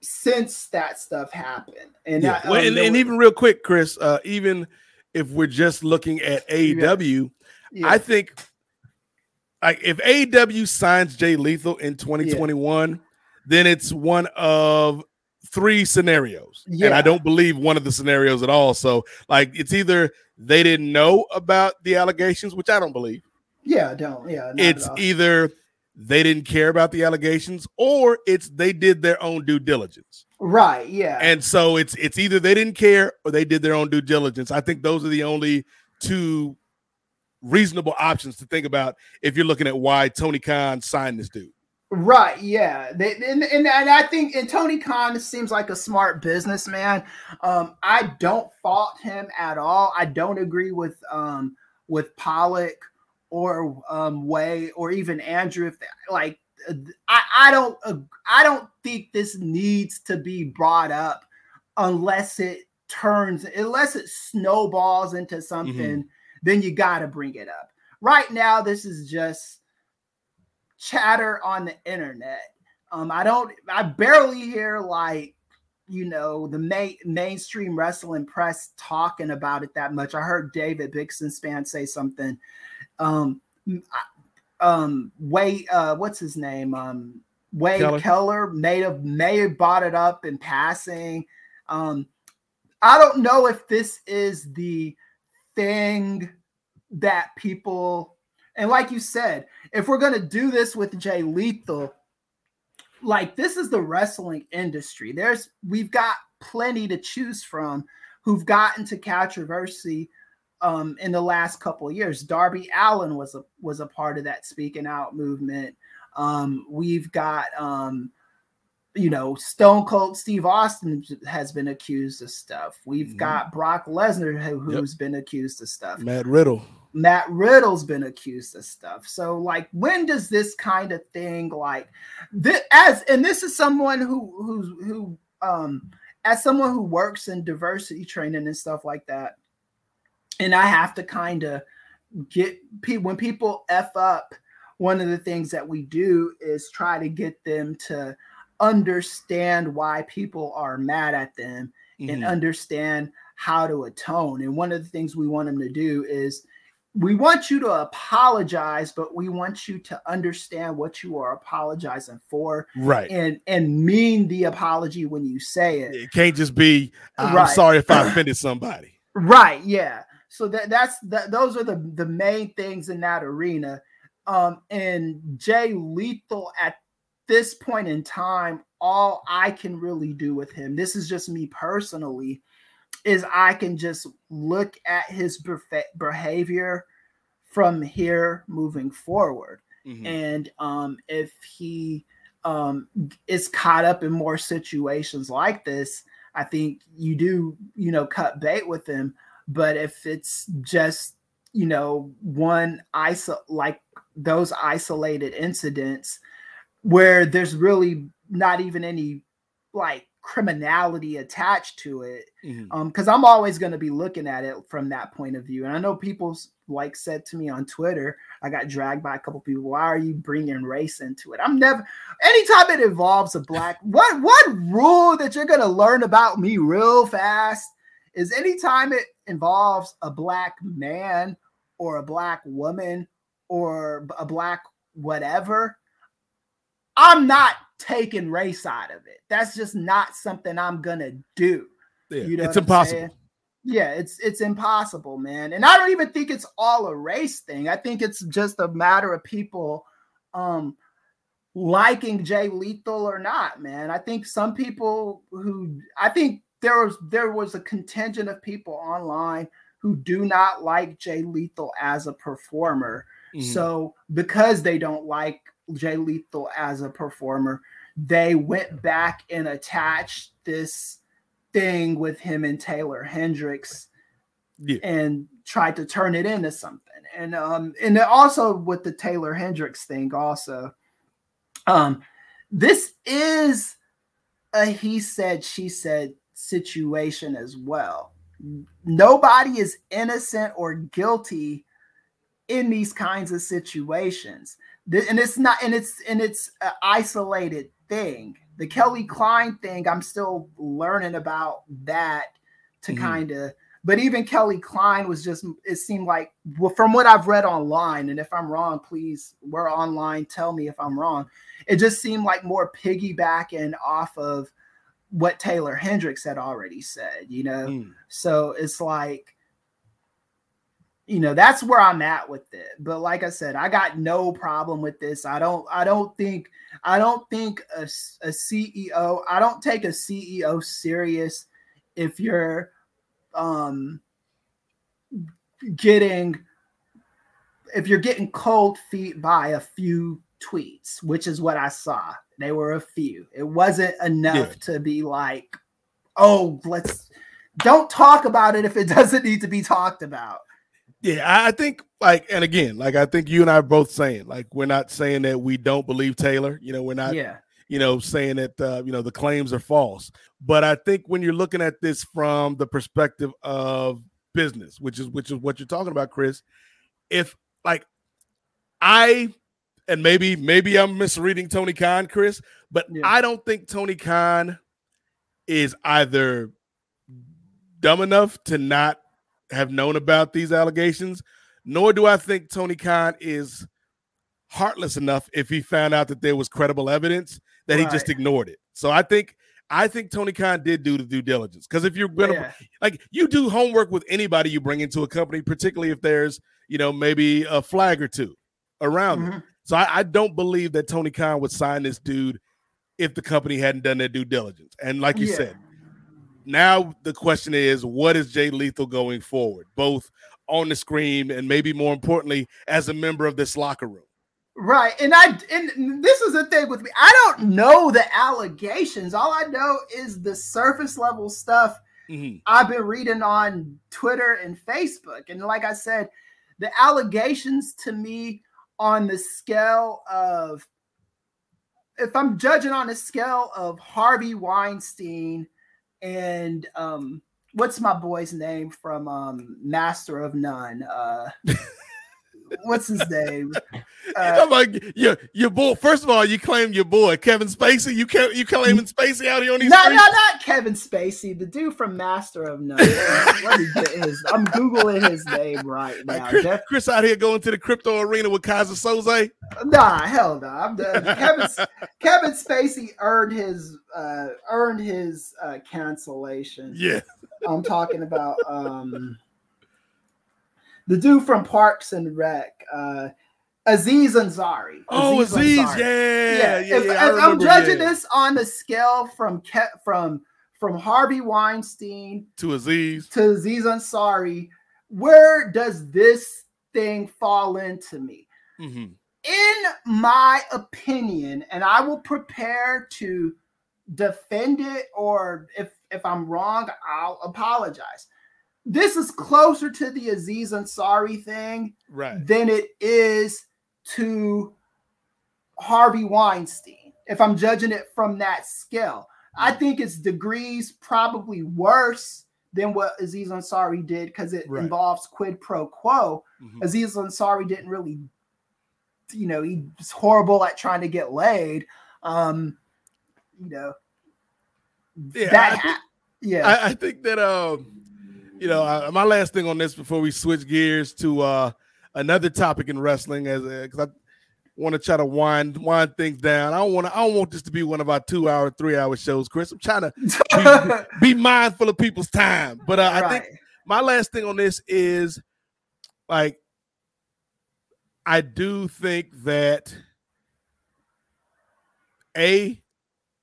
since that stuff happened, and Yeah. that, Well, and, and even real quick, Chris, uh, even if we're just looking at AEW, yeah, I think like if AEW signs Jay Lethal in 2021, then it's one of three scenarios. And I don't believe one of the scenarios at all. So like it's either they didn't know about the allegations, which I don't believe. yeah, don't yeah, it's either they didn't care about the allegations or it's they did their own due diligence. right, yeah, And so it's it's either they didn't care or they did their own due diligence. I think those are the only two reasonable options to think about if you're looking at why Tony Khan signed this dude. Right, yeah, they, and, and and I think and Tony Khan seems like a smart businessman. Um, I don't fault him at all. I don't agree with um with Pollock or um Wai or even Andrew. If they, like, uh, I I don't I don't think this needs to be brought up unless it turns unless it snowballs into something. Then you got to bring it up. Right now, this is just chatter on the internet. Um, I don't, I barely hear like, you know, the main mainstream wrestling press talking about it that much. I heard David Bixenspan say something. Um, um, Way, uh, what's his name? Um, Wade Keller. Keller may have may have bought it up in passing. Um, I don't know if this is the thing that people and like you said, if we're gonna do this with Jay Lethal, like this is the wrestling industry. There's we've got plenty to choose from who've gotten to controversy um, in the last couple of years. Darby Allin was a was a part of that speaking out movement. Um, we've got um, you know Stone Cold Steve Austin has been accused of stuff. We've mm-hmm. got Brock Lesnar who, who's yep. been accused of stuff. Matt Riddle. Matt Riddle's been accused of stuff. So like when does this kind of thing like this as and this is someone who who's who um as someone who works in diversity training and stuff like that and I have to kind of get people when people f up. One of the things that we do is try to get them to understand why people are mad at them mm-hmm. and understand how to atone. And one of the things we want them to do is we want you to apologize, but we want you to understand what you are apologizing for. Right. And and mean the apology when you say it. It can't just be I'm right. sorry if I offended somebody. Right. Yeah. So that that's that those are the the main things in that arena. Um, and Jay Lethal at this point in time, all I can really do with him, this is just me personally, is I can just look at his behavior from here moving forward. Mm-hmm. And um, if he um, is caught up in more situations like this, I think you do, you know, cut bait with him. But if it's just, you know, one iso like those isolated incidents where there's really not even any like criminality attached to it mm-hmm. um because i'm always going to be looking at it from that point of view. And i know people like said to me on twitter i got dragged by a couple people. Why are you bringing race into it? I'm never anytime it involves a black what what rule that you're going to learn about me real fast is anytime it involves a black man or a black woman or a black whatever, I'm not taking race out of it. That's just not something I'm gonna do. Yeah, you know it's impossible. Yeah, it's it's impossible, man. And I don't even think it's all a race thing. I think it's just a matter of people um liking Jay Lethal or not, man. I think some people who I think there was there was a contingent of people online who do not like Jay Lethal as a performer. Mm-hmm. So because they don't like Jay Lethal as a performer, they went back and attached this thing with him and Taeler Hendrix yeah. and tried to turn it into something. And um and also with the Taeler Hendrix thing also um this is a he said she said situation as well. Nobody is innocent or guilty in these kinds of situations. And it's not, and it's, and it's an isolated thing. The Kelly Klein thing, I'm still learning about that to mm-hmm. kind of, but even Kelly Klein was just, it seemed like, well, from what I've read online, and if I'm wrong, please, we're online, tell me if I'm wrong. It just seemed like more piggybacking off of what Taeler Hendrix had already said, you know? Mm. So it's like, you know, that's where I'm at with it. But like I said, I got no problem with this. I don't, I don't think, I don't think a, a CEO, I don't take a CEO serious if you're um getting if you're getting cold feet by a few tweets, which is what I saw. They were a few. It wasn't enough yeah. to be like, oh, let's don't talk about it if it doesn't need to be talked about. Yeah, I think like, and again, like I think you and I are both saying, like, we're not saying that we don't believe Taeler. You know, we're not, yeah. you know, saying that uh, you know the claims are false. But I think when you're looking at this from the perspective of business, which is which is what you're talking about, Chris, if like I and maybe maybe I'm misreading Tony Khan, Chris, but yeah. I don't think Tony Khan is either dumb enough to not have known about these allegations, nor do I think Tony Khan is heartless enough if he found out that there was credible evidence that right. he just ignored it. So I think I think Tony Khan did do the due diligence because if you're gonna yeah. like you do homework with anybody you bring into a company, particularly if there's you know maybe a flag or two around mm-hmm. So I, I, don't believe that Tony Khan would sign this dude if the company hadn't done their due diligence. And like you yeah. said, now the question is, what is Jay Lethal going forward, both on the screen and maybe more importantly, as a member of this locker room? Right. And I and this is the thing with me. I don't know the allegations. All I know is the surface level stuff Mhm. I've been reading on Twitter and Facebook. And like I said, the allegations to me on the scale of if I'm judging on a scale of Harvey Weinstein and um what's my boy's name from um Master of None? Uh what's his name? Uh, I'm like your your boy. First of all, you claim your boy Kevin Spacey. You ca- you claiming Spacey out here on these no, no, not Kevin Spacey, the dude from Master of None. his? I'm googling his name right Like now. Chris, Def- Chris out here going to the crypto arena with Keyser Soze. nah, hell no. I'm done. Kevin Kevin Spacey earned his uh earned his uh cancellation. Yeah, I'm talking about um the dude from Parks and Rec, uh Aziz Ansari. Oh, Aziz, Ansari. yeah, yeah, if, yeah, if I'm judging yeah. this on the scale from Ke- from from Harvey Weinstein to Aziz. to Aziz Ansari, where does this thing fall into me? Mhm. In my opinion, and I will prepare to defend it, or if if I'm wrong, I'll apologize. This is closer to the Aziz Ansari thing Right. than it is to Harvey Weinstein. If I'm judging it from that scale, I think it's degrees probably worse than what Aziz Ansari did because it Right. involves quid pro quo. Mhm. Aziz Ansari didn't really, you know, he's horrible at trying to get laid. Um, you know, Yeah, that I think- yeah, I, I think that um, you know, uh, my last thing on this before we switch gears to uh another topic in wrestling, as because I want to try to wind wind things down. I don't want to. I don't want this to be one of our two hour, three hour shows, Chris. I'm trying to be, be mindful of people's time. But uh, I think my last thing on this is like I do think that a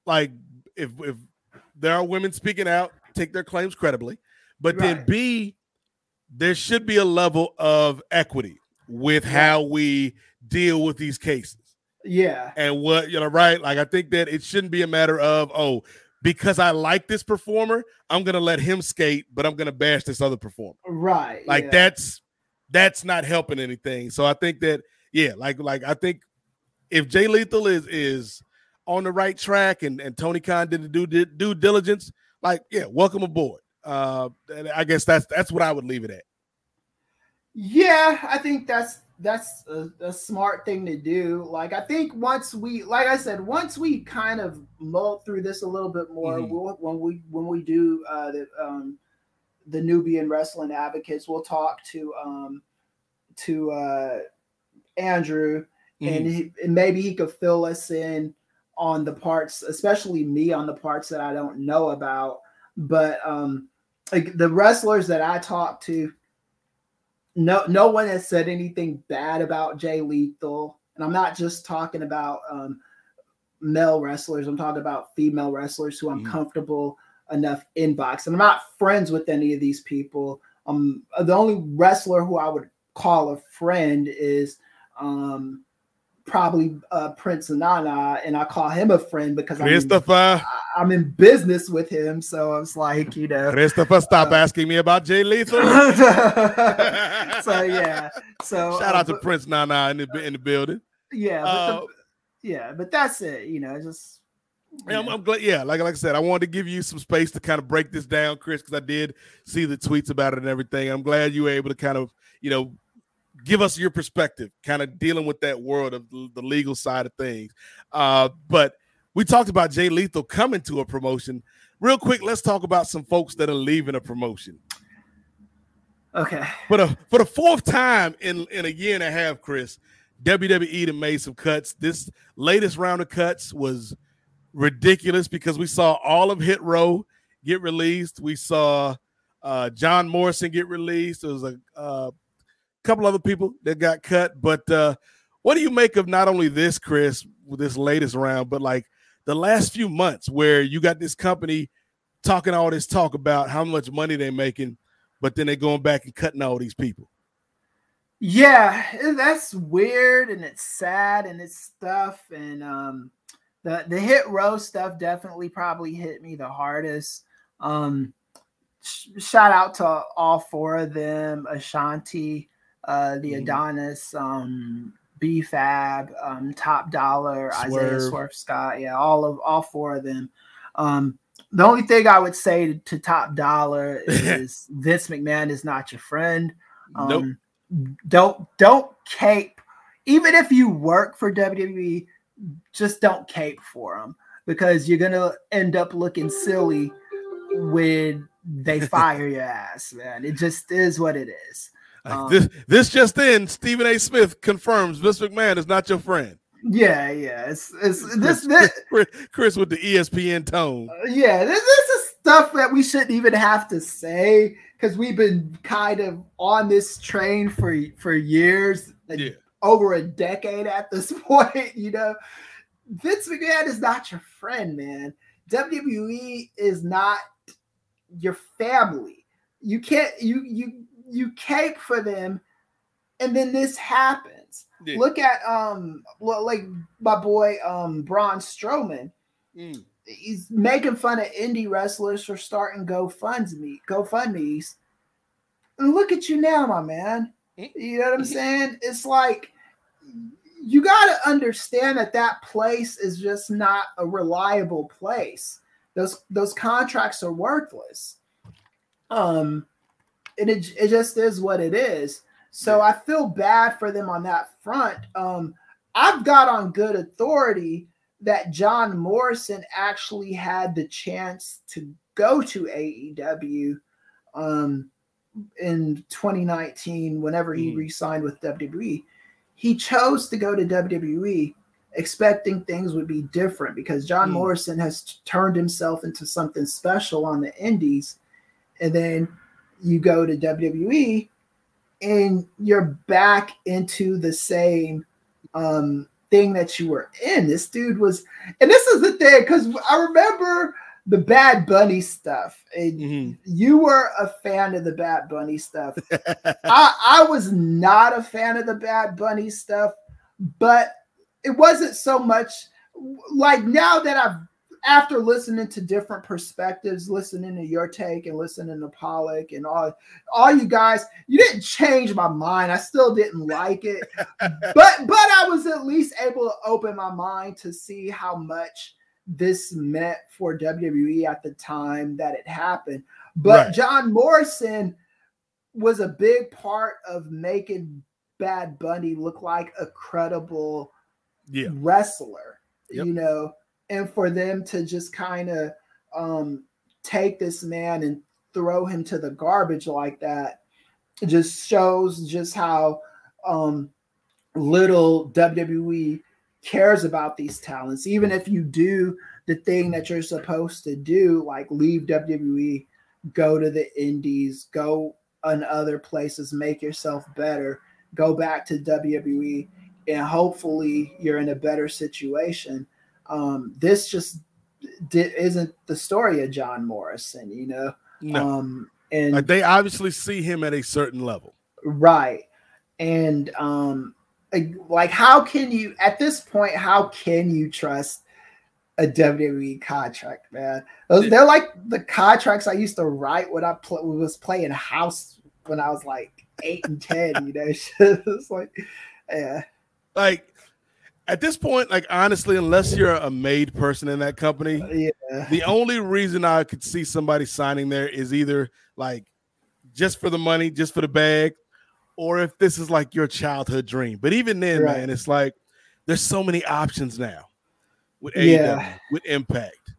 like if if there are women speaking out, take their claims credibly, but then b there should be a level of equity with how we deal with these cases. Yeah, and what you know right? Like i think that it shouldn't be a matter of oh because i like this performer i'm gonna let him skate but i'm gonna bash this other performer. Right. like yeah. that's that's not helping anything. So i think that yeah like like i think if jay lethal is is on the right track and and tony khan did the due, due diligence like yeah welcome aboard uh and i guess that's that's what i would leave it at Yeah, I think that's that's a, a smart thing to do. Like I think once we, like I said, once we kind of mull through this a little bit more, Mhm. we'll, when we when we do uh, the um, the Nubian wrestling advocates, we'll talk to um, to uh, Andrew, and, he, and maybe he could fill us in on the parts, especially me on the parts that I don't know about. But um, like the wrestlers that I talked to, no no one has said anything bad about Jay Lethal, and I'm not just talking about um, male wrestlers. I'm talking about female wrestlers who I'm Mhm. comfortable enough inbox, and I'm not friends with any of these people. Um, the only wrestler who I would call a friend is um probably uh Prince Nana, and I call him a friend because I'm in, I'm in business with him. So I was like, you know, christopher stop Uh, asking me about jay lethal so yeah. So shout uh, out to but- prince nana in the in the building yeah, but Uh, the, yeah, but that's it. You know, just Yeah, I'm. I'm glad. Yeah, like like I said, I wanted to give you some space to kind of break this down, Chris, because I did see the tweets about it and everything. I'm glad you were able to kind of, you know, give us your perspective, kind of dealing with that world of the legal side of things. Uh, but we talked about Jay Lethal coming to a promotion. Real quick, let's talk about some folks that are leaving a promotion. okay. For the for the fourth time in in a year and a half, Chris, WWE done made some cuts. This latest round of cuts was ridiculous because we saw all of Hit Row get released. We saw uh, John Morrison get released. There was a uh, couple other people that got cut. But uh, what do you make of not only this, Chris, with this latest round, but like the last few months where you got this company talking all this talk about how much money they're making, but then they're going back and cutting all these people. Yeah, eh, that's weird and it's sad and it's stuff and um the the hit row stuff definitely probably hit me the hardest. Um sh- shout out to all four of them, Ashanti, uh the Mhm. Adonis, um B Fab, um Top Dollar, Isaiah Swerve. Swerve Scott, yeah, all of all four of them. Um the only thing I would say to, to Top Dollar is Vince McMahon is not your friend. Um, Nope. Don't don't cape. Even if you work for WWE, just don't cape for them because you're gonna end up looking silly when they fire your ass, man. It just is what it is. Um, this this just in, Stephen A. Smith confirms Vince McMahon is not your friend. Yeah, yeah. It's it's this this Chris, Chris with the ESPN tone. yeah, this, this is stuff that we shouldn't even have to say because we've been kind of on this train for for years, like, Yeah. over a decade at this point. You know, Vince McMahon is not your friend, man. WWE is not your family. You can't you you you cape for them, and then this happens. Yeah. Look at um well, like my boy um Braun Strowman Mm. he's making fun of indie wrestlers for starting GoFundMe, GoFundMe's. And look at you now, my man. You know what I'm saying? It's like you got to understand that that place is just not a reliable place. Those those contracts are worthless. Um, and it it just is what it is. So I feel bad for them on that front. Um, I've got on good authority that John Morrison actually had the chance to go to AEW um, in 2019 whenever he Mhm. re-signed with WWE. He chose to go to WWE expecting things would be different because John Mm. Morrison has t- turned himself into something special on the indies. And then you go to WWE and you're back into the same um thing that you were in. This dude was, and this is the thing because I remember the Bad Bunny stuff, and Mhm. you were a fan of the Bad Bunny stuff. I, I was not a fan of the Bad Bunny stuff, but it wasn't so much like now that I've after listening to different perspectives, listening to your take and listening to Pollock and all all you guys, you didn't change my mind. I still didn't like it. but but I was at least able to open my mind to see how much this meant for WWE at the time that it happened. But Right. John Morrison was a big part of making Bad Bunny look like a credible yeah. wrestler, Yep. you know, and for them to just kind of um, take this man and throw him to the garbage like that just shows just how um, little WWE cares about these talents. Even if you do the thing that you're supposed to do, like leave WWE, go to the indies, go on other places, make yourself better, go back to WWE, and hopefully you're in a better situation. Um, this just di- isn't the story of John Morrison, you know. No. Um, and like they obviously see him at a certain level. Right. And um like- how can you at this point how can you trust a WWE contract, man? Those, they're like the contracts I used to write when I pl- was playing house when I was like 8 and 10, you know. it's like yeah. Like at this point, like honestly, unless you're a made person in that company, Yeah. the only reason I could see somebody signing there is either like just for the money, just for the bag, or if this is like your childhood dream. But even then, Right. man, it's like there's so many options now with AEW, Yeah. with Impact,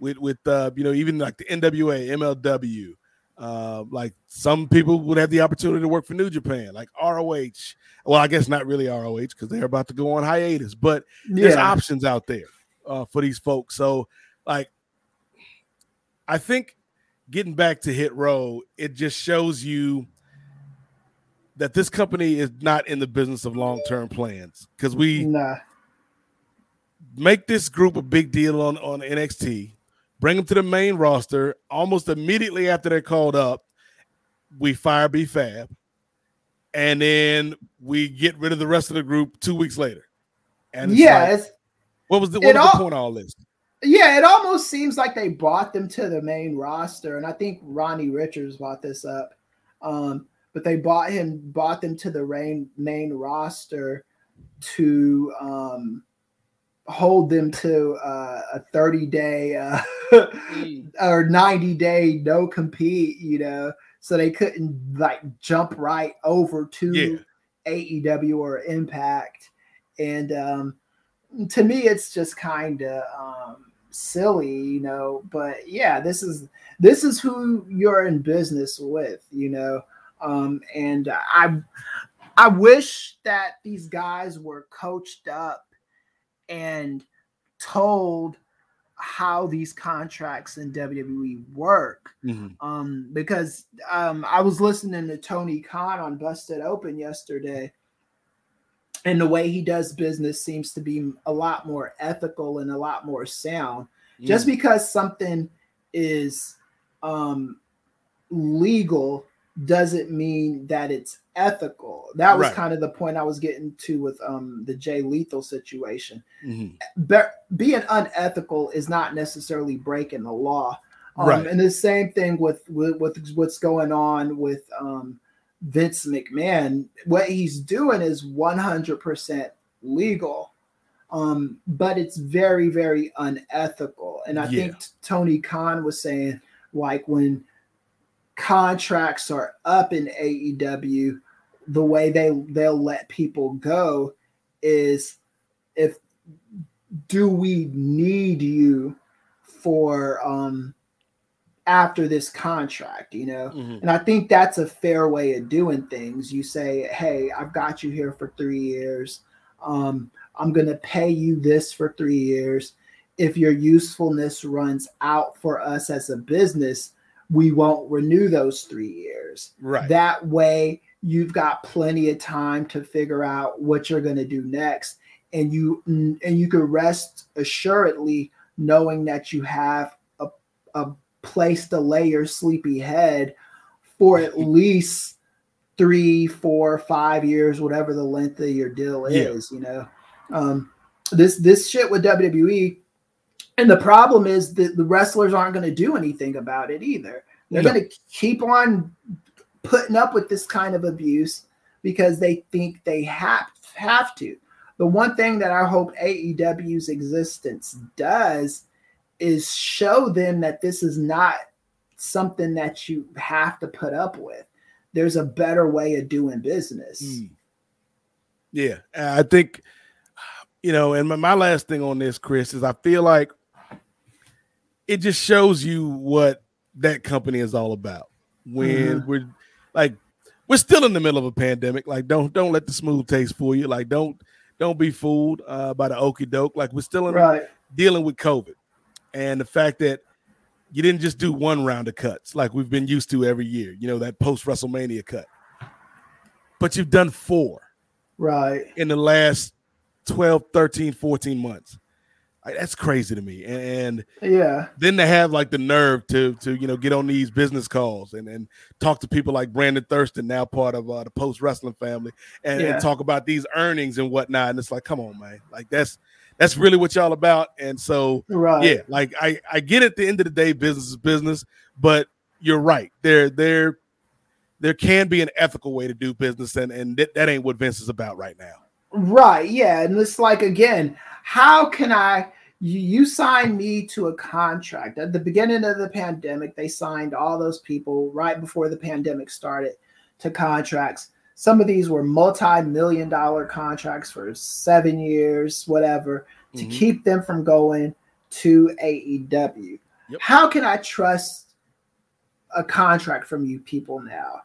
with with uh, you know, even like the NWA, MLW. Uh, like some people would have the opportunity to work for New Japan, like ROH. Well, I guess not really ROH because they're about to go on hiatus, but there's options out there uh, for these folks. So, like, I think getting back to Hit Row, it just shows you that this company is not in the business of long term plans because we Nah. make this group a big deal on on NXT, bring them to the main roster. Almost immediately after they're called up, we fire B Fab, and then we get rid of the rest of the group two weeks later. And yes, like, what was the what was all, the point of all this? Yeah, it almost seems like they brought them to the main roster, and I think Ronnie Richards brought this up. Um, but they bought him, bought them to the main main roster to um, hold them to uh, a 30 day uh, mm. or 90 day no compete, you know, so they couldn't like jump right over to yeah. AEW or Impact. And um, to me, it's just kind of um, silly, you know. But yeah, this is this is who you're in business with, you know. Um, and I I wish that these guys were coached up and told how these contracts in WWE work. Mm-hmm. Um, because um, I was listening to Tony Khan on Busted Open yesterday, and the way he does business seems to be a lot more ethical and a lot more sound. Mm. Just because something is um, legal doesn't mean that it's ethical. That was right. kind of the point I was getting to with um, the Jay Lethal situation. Mm-hmm. Be- being unethical is not necessarily breaking the law. Um, right. And the same thing with, with, with what's going on with um, Vince McMahon. What he's doing is 100% legal, um, but it's very, very unethical. And I yeah. think Tony Khan was saying, like, when contracts are up in AEW, the way they they'll let people go is if do we need you for um after this contract, you know? Mm-hmm. And I think that's a fair way of doing things. You say, "Hey, I've got you here for 3 years. Um I'm going to pay you this for 3 years. If your usefulness runs out for us as a business, we won't renew those three years. Right. That way, you've got plenty of time to figure out what you're going to do next, and you and you can rest assuredly knowing that you have a, a place to lay your sleepy head for at least three, four, five years, whatever the length of your deal is. Yeah. You know, um, this this shit with WWE and the problem is that the wrestlers aren't going to do anything about it either. They're no. going to keep on putting up with this kind of abuse because they think they have have to. The one thing that I hope AEW's existence does is show them that this is not something that you have to put up with. There's a better way of doing business. Mm. Yeah, I think you know, and my, my last thing on this, Kris, is I feel like it just shows you what that company is all about. When mm-hmm. we're like we're still in the middle of a pandemic. Like don't don't let the smooth taste fool you. Like don't don't be fooled uh, by the okey doke. Like we're still in, right. dealing with COVID, and the fact that you didn't just do one round of cuts like we've been used to every year. You know that post WrestleMania cut, but you've done four right in the last 12 13 14 months that's crazy to me. And yeah, then to have like the nerve to to you know get on these business calls and and talk to people like Brandon Thurston, now part of uh, the post wrestling family, and, yeah. and, talk about these earnings and whatnot. And it's like, come on, man, like that's that's really what y'all about. And so, right. yeah, like I I get at the end of the day, business is business, but you're right. There there there can be an ethical way to do business, and and that, that ain't what Vince is about right now. Right. Yeah. And it's like, again, how can I? You, you signed me to a contract at the beginning of the pandemic. They signed all those people right before the pandemic started to contracts. Some of these were multi-million dollar contracts for seven years, whatever, to mm-hmm. keep them from going to AEW. Yep. How can I trust a contract from you people now?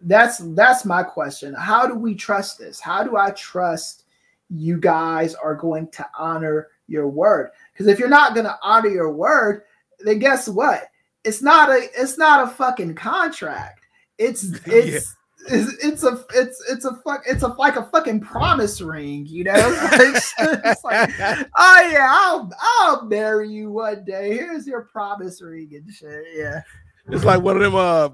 That's that's my question. How do we trust this? How do I trust you guys are going to honor your word? Because if you're not going to honor your word, then guess what? It's not a it's not a fucking contract. It's it's it's, it's a it's it's a fuck it's a like a fucking promise ring, you know. It's, it's like, oh yeah, I'll I'll marry you one day. Here's your promise ring and shit. Yeah, It's like one of them uh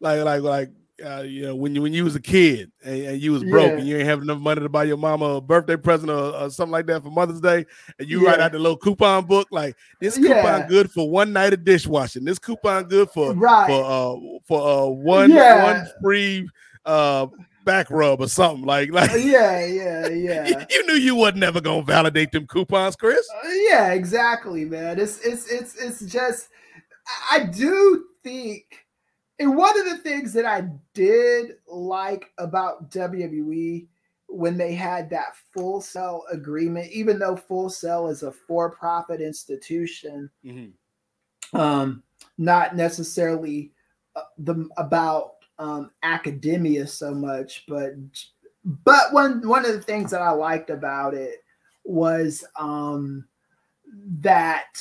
like like like uh, you know, when you when you was a kid and, and you was broke Yeah. and you ain't have enough money to buy your mama a birthday present or, or something like that for Mother's Day, and you write out the little coupon book like this coupon Yeah. good for one night of dishwashing. This coupon good for Right. for uh for uh one Yeah. one free uh back rub or something like like yeah, yeah, yeah. you, knew you wasn't never gonna validate them coupons, Kris. Uh, yeah, exactly, man. It's it's it's it's just I do think and one of the things that I did like about WWE when they had that Full Sail agreement, even though Full Sail is a for-profit institution, um, not necessarily uh, the about um, academia so much, but but one one of the things that I liked about it was um, that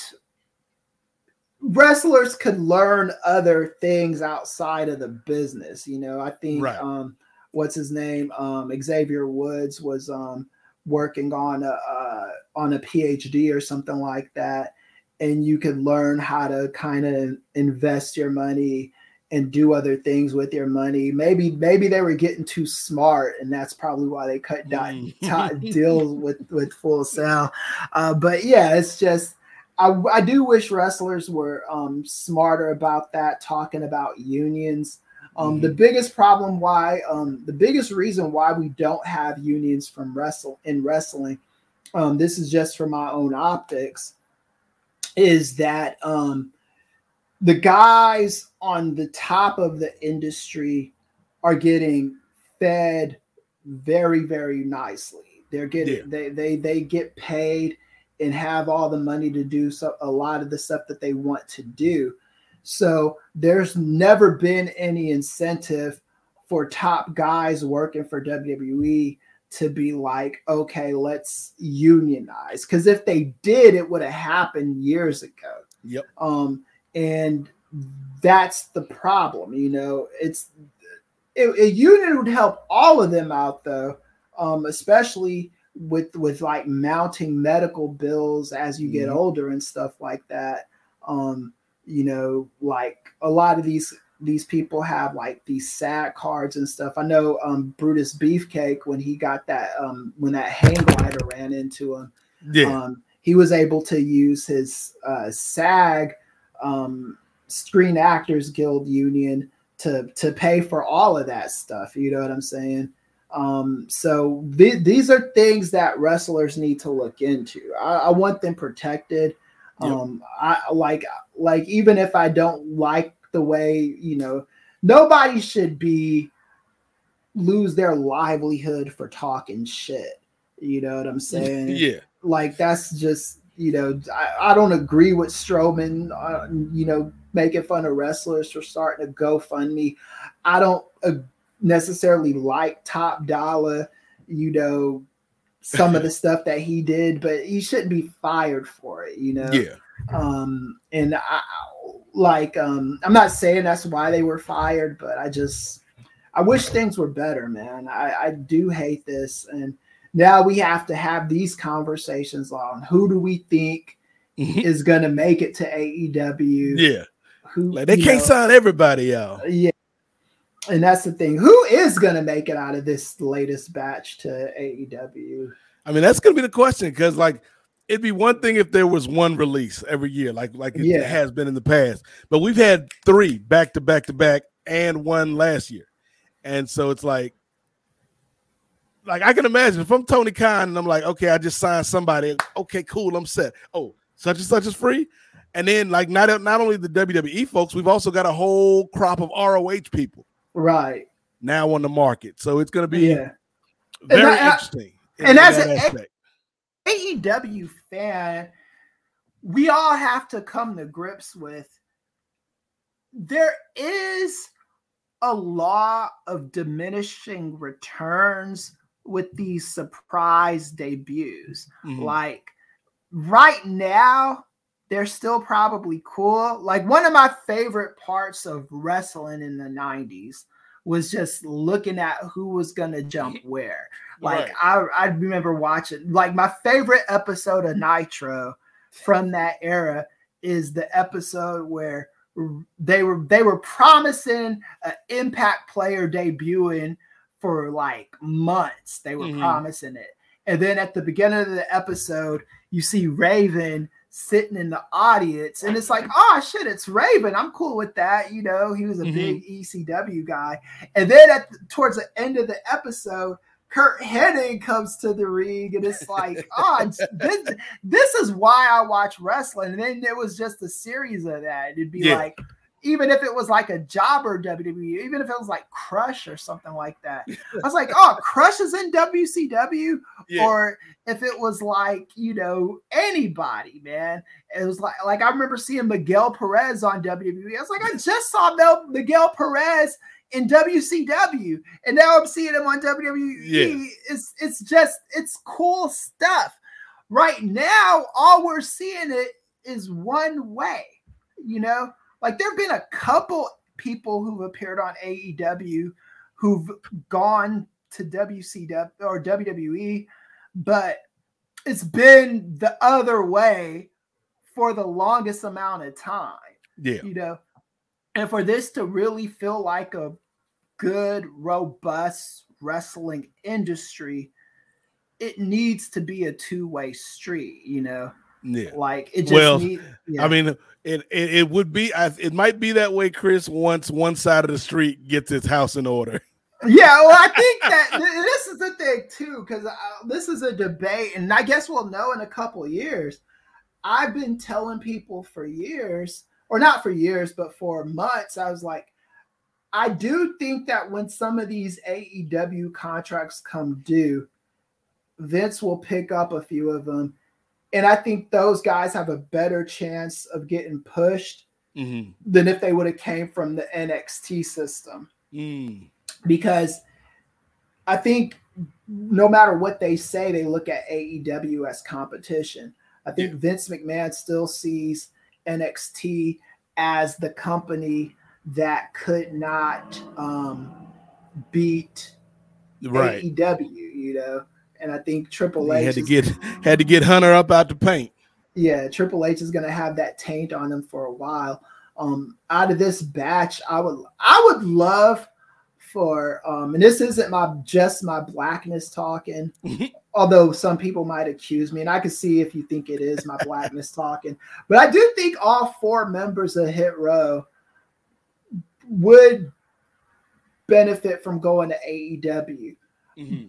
wrestlers could learn other things outside of the business. You know, I think Right. um, what's his name, um, Xavier Woods was um, working on a uh, on a PhD or something like that, and you could learn how to kind of invest your money and do other things with your money. Maybe maybe they were getting too smart, and that's probably why they cut di- Mm. deals with with Full Sail. Uh, but yeah, it's just I, I do wish wrestlers were um, smarter about that, talking about unions. Um, The biggest problem why um, the biggest reason why we don't have unions from wrestle in wrestling, um, this is just for my own optics, is that um, the guys on the top of the industry are getting fed very very nicely. They're getting Yeah. they they they get paid and have all the money to do so a lot of the stuff that they want to do. So there's never been any incentive for top guys working for WWE to be like, okay, let's unionize. Because if they did, it would have happened years ago. Yep. Um, and that's the problem. You know, it's it, a union would help all of them out though, um, especially with with like mounting medical bills as you get Mhm. older and stuff like that. Um, you know, like a lot of these these people have like these SAG cards and stuff. I know um Brutus Beefcake when he got that um when that hang glider ran into him, Yeah. um, he was able to use his uh, SAG um, Screen Actors Guild union to to pay for all of that stuff. You know what I'm saying? Um, so th- these are things that wrestlers need to look into. I, I want them protected. Yep. Um, I like like even if I don't like the way you know, nobody should be lose their livelihood for talking shit. You know what I'm saying? yeah. like that's just you know I, I don't agree with Strowman uh, you know making fun of wrestlers for starting to GoFundMe. I don't uh, necessarily like Top Dolla, you know some of the stuff that he did, but he shouldn't be fired for it, you know. Yeah. Um, and I like um, I'm not saying that's why they were fired, but I just I wish things were better, man. I, I do hate this, and now we have to have these conversations on who do we think is going to make it to AEW. Yeah. Who Like they can't know, sign everybody, y'all. Yeah. And that's the thing. Who is going to make it out of this latest batch to AEW? I mean, that's gonna be the question because, like, it'd be one thing if there was one release every year, like like it Yeah. has been in the past. But we've had three back to back to back, and one last year, and so it's like, like I can imagine if I'm Tony Khan and I'm like, okay, I just signed somebody. Okay, cool, I'm set. Oh, such and such is free. And then, like, not not only the WWE folks, we've also got a whole crop of ROH people Right. now on the market. So it's going to be Yeah. very I- I- interesting. and in as that a- AEW fan, we all have to come to grips with there is a law of diminishing returns with these surprise debuts. Mhm. Like right now, they're still probably cool. Like one of my favorite parts of wrestling in the 90s was just looking at who was gonna jump where. Like Right. I, I remember watching like my favorite episode of Nitro from that era is the episode where they were they were promising an impact player debuting for like months. They were Mhm. promising it. And then at the beginning of the episode, you see Raven sitting in the audience, and it's like, oh shit, it's Raven. I'm cool with that. You know, he was a Mhm. big ECW guy. And then at towards the end of the episode, Curt Hennig comes to the ring, and it's like, oh, this, this is why I watch wrestling. And then there was just a series of that. It'd be Yeah. like, even if it was like a jobber WWE, even if it was like Crush or something like that. I was like, oh, Crush is in WCW, Yeah. or if it was like you know anybody, man. It was like like I remember seeing Miguel Perez on WWE. I was like, I just saw Mel, Miguel Perez in WCW, and now I'm seeing him on WWE. Yeah. It's it's just it's cool stuff. Right now, all we're seeing it is one way. You know, like there have been a couple people who've appeared on AEW who've gone to WCW or WWE, but it's been the other way for the longest amount of time, yeah. you know. And for this to really feel like a good, robust wrestling industry, it needs to be a two-way street, you know. Yeah. Like it just Well, need, yeah. I mean, it, it it would be I, it might be that way, Kris. Once one side of the street gets its house in order. Yeah, well, I think that this is the thing too, because uh, this is a debate, and I guess we'll know in a couple years. I've been telling people for years, or not for years, but for months. I was like, I do think that when some of these AEW contracts come due, Vince will pick up a few of them, and I think those guys have a better chance of getting pushed Mm-hmm. than if they would have came from the NXT system Mm. because I think no matter what they say, they look at AEW as competition. I think Vince McMahon still sees NXT as the company that could not um, beat Right. AEW, you know. And I think Triple H had to get had to get Hunter up out the paint. yeah, Triple H is gonna have that taint on him for a while. Um, out of this batch, I would I would love for um, and this isn't my just my blackness talking, although some people might accuse me, and I can see if you think it is my blackness talking, but I do think all four members of Hit Row would benefit from going to AEW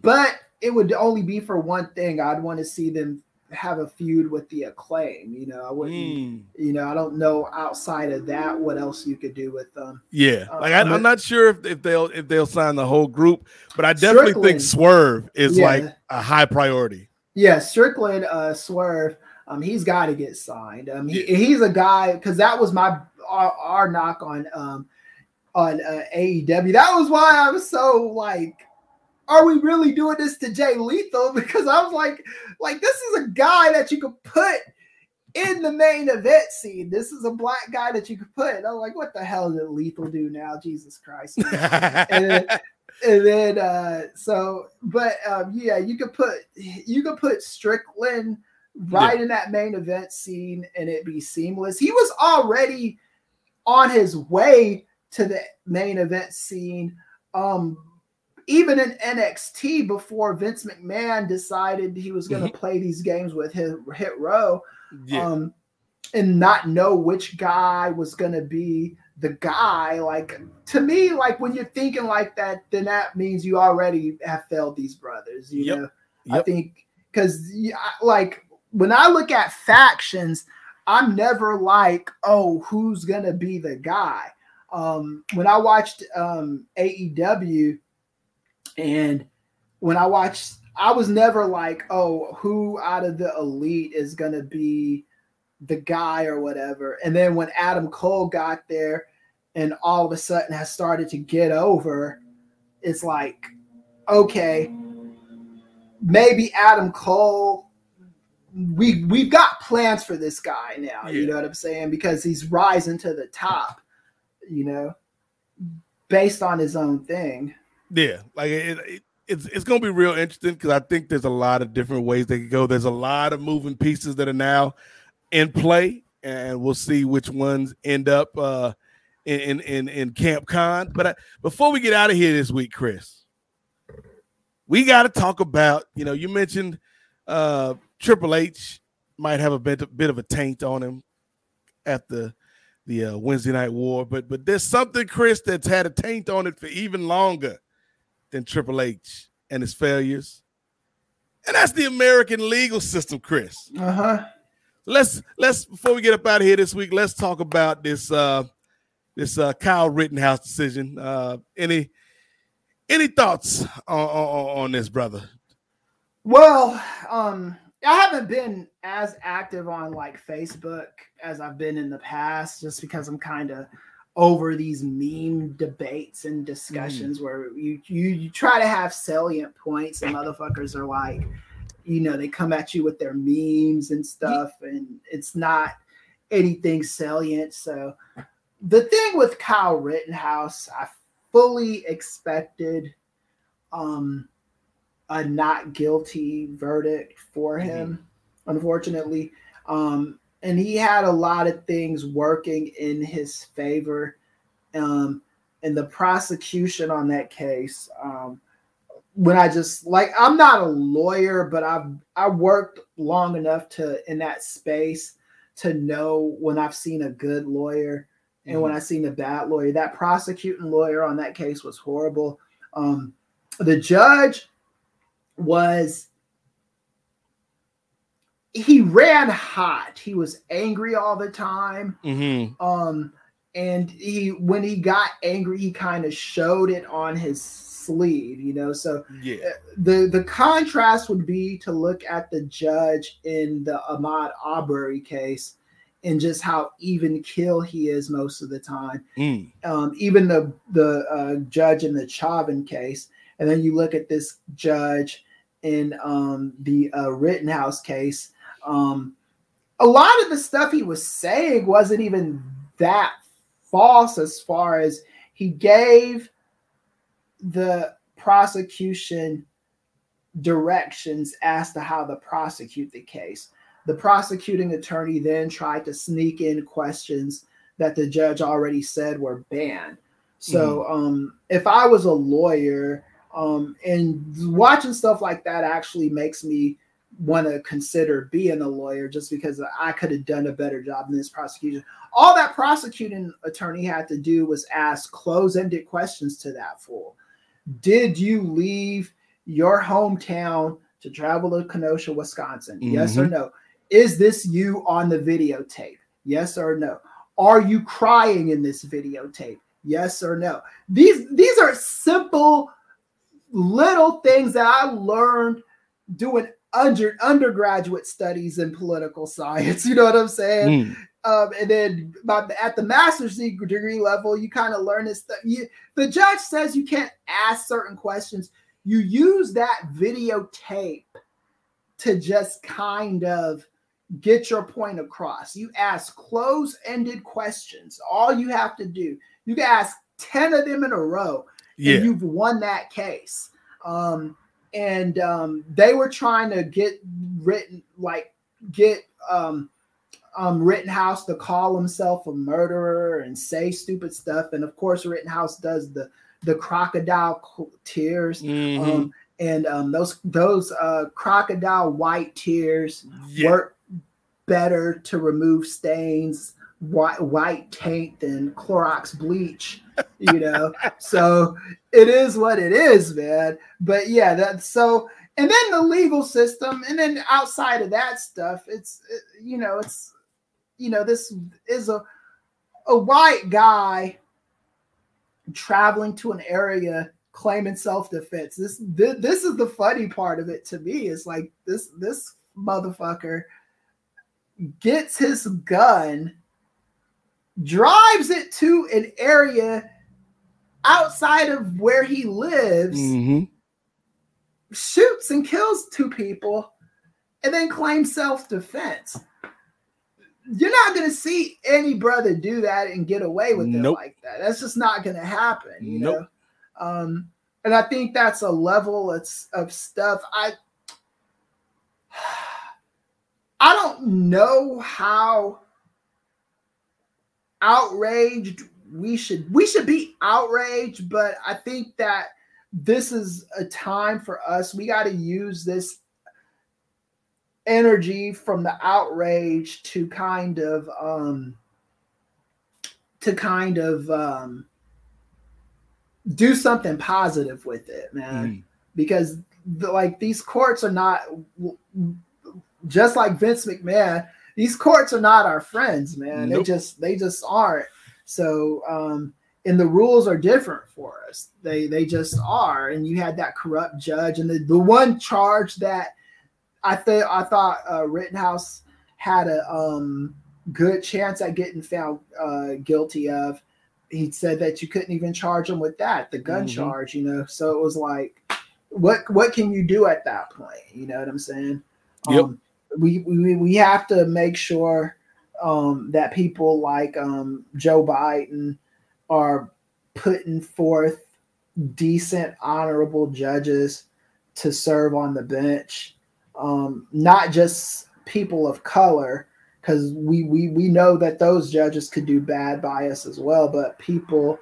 but it would only be for one thing. I'd want to see them have a feud with the acclaim. You know, I wouldn't. Mm. You know, I don't know outside of that what else you could do with them. Yeah, Uh, like I, I'm not sure if, if they'll if they'll sign the whole group, but I definitely think Swerve is Yeah. like a high priority. Yeah, Strickland, uh, Swerve. Um, he's got to get signed. Um, he, he's a guy because that was my our, our knock on um on uh, AEW. That was why I was so like, are we really doing this to Jay Lethal? Because I was like, like this is a guy that you could put in the main event scene. This is a black guy that you could put. And I'm like, what the hell did Lethal do now? Jesus Christ. and then, and then uh so but um yeah you could put you could put strickland right in that main event scene and it be seamless he was already on his way to the main event scene um even in NXT before Vince McMahon decided he was going to play these games with his hit row yeah, um, and not know which guy was going to be the guy. Like to me, like when you're thinking like that, then that means you already have failed these brothers. You Yep. know, I think because like when I look at factions, I'm never like, oh, who's gonna be the guy. Um, when I watched um, AEW, and when I watched, I was never like, oh, who out of the elite is gonna be the guy or whatever. And then when Adam Cole got there and all of a sudden has started to get over, it's like, okay, maybe Adam Cole. We we've got plans for this guy now. You know what I'm saying? Because he's rising to the top. You know, based on his own thing. Yeah, like it, it, it's it's gonna be real interesting because I think there's a lot of different ways they could go. There's a lot of moving pieces that are now in play, and we'll see which ones end up uh, in in in Camp Khan. But I, before we get out of here this week, Kris, we got to talk about you know you mentioned uh, Triple H might have a bit, a bit of a taint on him the the uh, Wednesday Night War, but but there's something, Kris, that's had a taint on it for even longer than Triple H and his failures, and that's the American legal system, Kris. Uh huh. Let's let's before we get up out of here this week, let's talk about this uh this uh Kyle Rittenhouse decision. Uh any any thoughts on, on, on this, brother? Well, um, I haven't been as active on like Facebook as I've been in the past, just because I'm kind of over these meme debates and discussions mm. where you, you you try to have salient points and motherfuckers are like, you know, they come at you with their memes and stuff, and it's not anything salient. So the thing with Kyle Rittenhouse, I fully expected um a not guilty verdict for mm-hmm. him, mm-hmm. unfortunately. Um, and he had a lot of things working in his favor. Um, and the prosecution on that case, um, when I just like, I'm not a lawyer, but I've I worked long enough to in that space to know when I've seen a good lawyer and mm-hmm. when I've seen a bad lawyer. That prosecuting lawyer on that case was horrible. Um, the judge was he ran hot. He was angry all the time. Mm-hmm. Um, and he when he got angry, he kind of showed it on his sleeve, you know. So yeah, uh, the the contrast would be to look at the judge in the Ahmaud Arbery case and just how even kill he is most of the time. Mm. Um, even the the uh, judge in the Chauvin case, and then you look at this judge in um, the uh, Rittenhouse case, um, a lot of the stuff he was saying wasn't even that false as far as he gave the prosecution directions as to how to prosecute the case. The prosecuting attorney then tried to sneak in questions that the judge already said were banned. So, mm-hmm. um, if I was a lawyer um, and watching stuff like that actually makes me want to consider being a lawyer just because I could have done a better job in this prosecution. All that prosecuting attorney had to do was ask close ended questions to that fool. Did you leave your hometown to travel to Kenosha, Wisconsin? Mm-hmm. Yes or mm-hmm. no? Is this you on the videotape? Yes or no? Are you crying in this videotape? Yes or no? These these are simple little things that I learned doing under undergraduate studies in political science. You know what I'm saying? Mm. Um, and then at the master's degree level, you kind of learn this stuff. You, the judge says you can't ask certain questions. You use that videotape to just kind of get your point across. You ask close-ended questions. All you have to do, you can ask 10 of them in a row yeah. and you've won that case. Um, and um, they were trying to get written like get um, um, Rittenhouse to call himself a murderer and say stupid stuff, and of course Rittenhouse does the the crocodile tears. Mm-hmm. Um, and um, those those uh, crocodile white tears yeah. work better to remove stains white white taint than Clorox bleach, you know. so it is what it is, man. But yeah, that's so. And then the legal system, and then outside of that stuff, it's you know, it's you know, this is a a white guy traveling to an area claiming self-defense. This, this this is the funny part of it to me. Is like this this motherfucker gets his gun drives it to an area outside of where he lives, mm-hmm. shoots and kills two people, and then claims self defense. you're not gonna see any brother do that and get away with Nope. it like that. That's just not gonna happen, you Nope. know. Um, and I think that's a level of, of stuff. I I don't know how outraged we should we should be outraged, but I think that this is a time for us. We got to use this energy from the outrage to kind of um to kind of um do something positive with it man Mm. because the, like these courts are not just like Vince McMahon these courts are not our friends man they just they just aren't so um and the rules are different for us they they just are and you had that corrupt judge and the, the one charge that I think I thought uh, Rittenhouse had a um, good chance at getting found uh, guilty of. He said that you couldn't even charge him with that, the gun Mhm. charge, you know. So it was like, what what can you do at that point? You know what I'm saying? Yep. Um, we, we we have to make sure um, that people like um, Joe Biden are putting forth decent, honorable judges to serve on the bench. Um, not just people of color, because we, we we know that those judges could do bad by us as well, but people,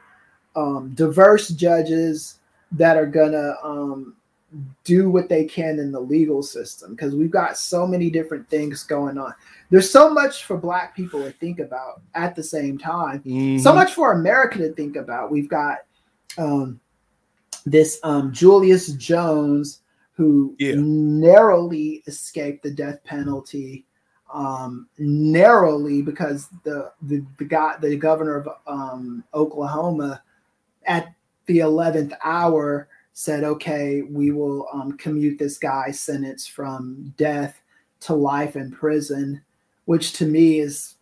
um, diverse judges that are gonna um, do what they can in the legal system, because we've got so many different things going on. There's so much for Black people to think about at the same time so Mhm. much for America to think about. We've got um, this um, Julius Jones who Yeah. narrowly escaped the death penalty, um, narrowly because the the the guy the governor of um, Oklahoma at the eleventh hour said, "Okay, we will um, commute this guy's sentence from death to life in prison," which to me is,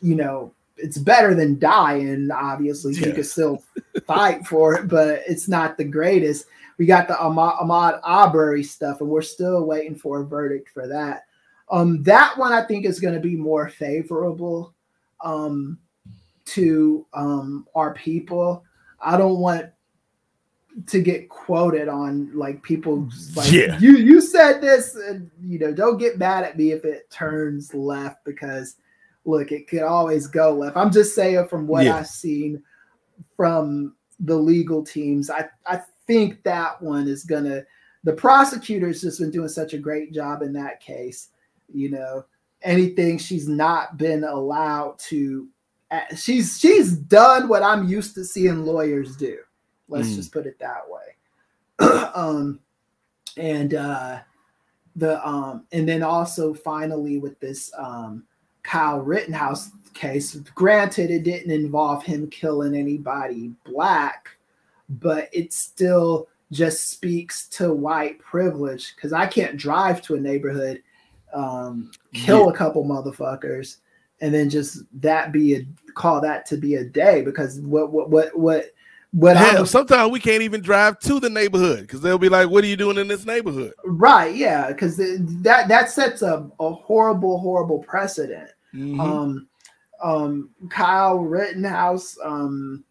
you know, it's better than dying. Obviously, you Yeah. could still fight for it, but it's not the greatest. We got the Ahmaud, Ahmaud Arbery stuff, and we're still waiting for a verdict for that. Um, that one I think is going to be more favorable um, to um, our people. I don't want to get quoted on like people like Yeah. you you said this and you know don't get mad at me if it turns left because look it could always go left i'm just saying from what Yeah. i've seen from the legal teams i i think that one is gonna the prosecutor's just been doing such a great job in that case you know anything she's not been allowed to she's she's done what i'm used to seeing lawyers do let's Mm. just put it that way um and uh the um and then also finally with this um Kyle Rittenhouse case granted it didn't involve him killing anybody black but it still just speaks to white privilege because I can't drive to a neighborhood um kill a couple motherfuckers and then just that be a call that to be a day because what what what what what Hell, I'm sometimes we can't even drive to the neighborhood because they'll be like, "What are you doing in this neighborhood?" Right, yeah, because that that sets a, a horrible, horrible precedent. Mhm. Um, um, Kyle Rittenhouse. Um,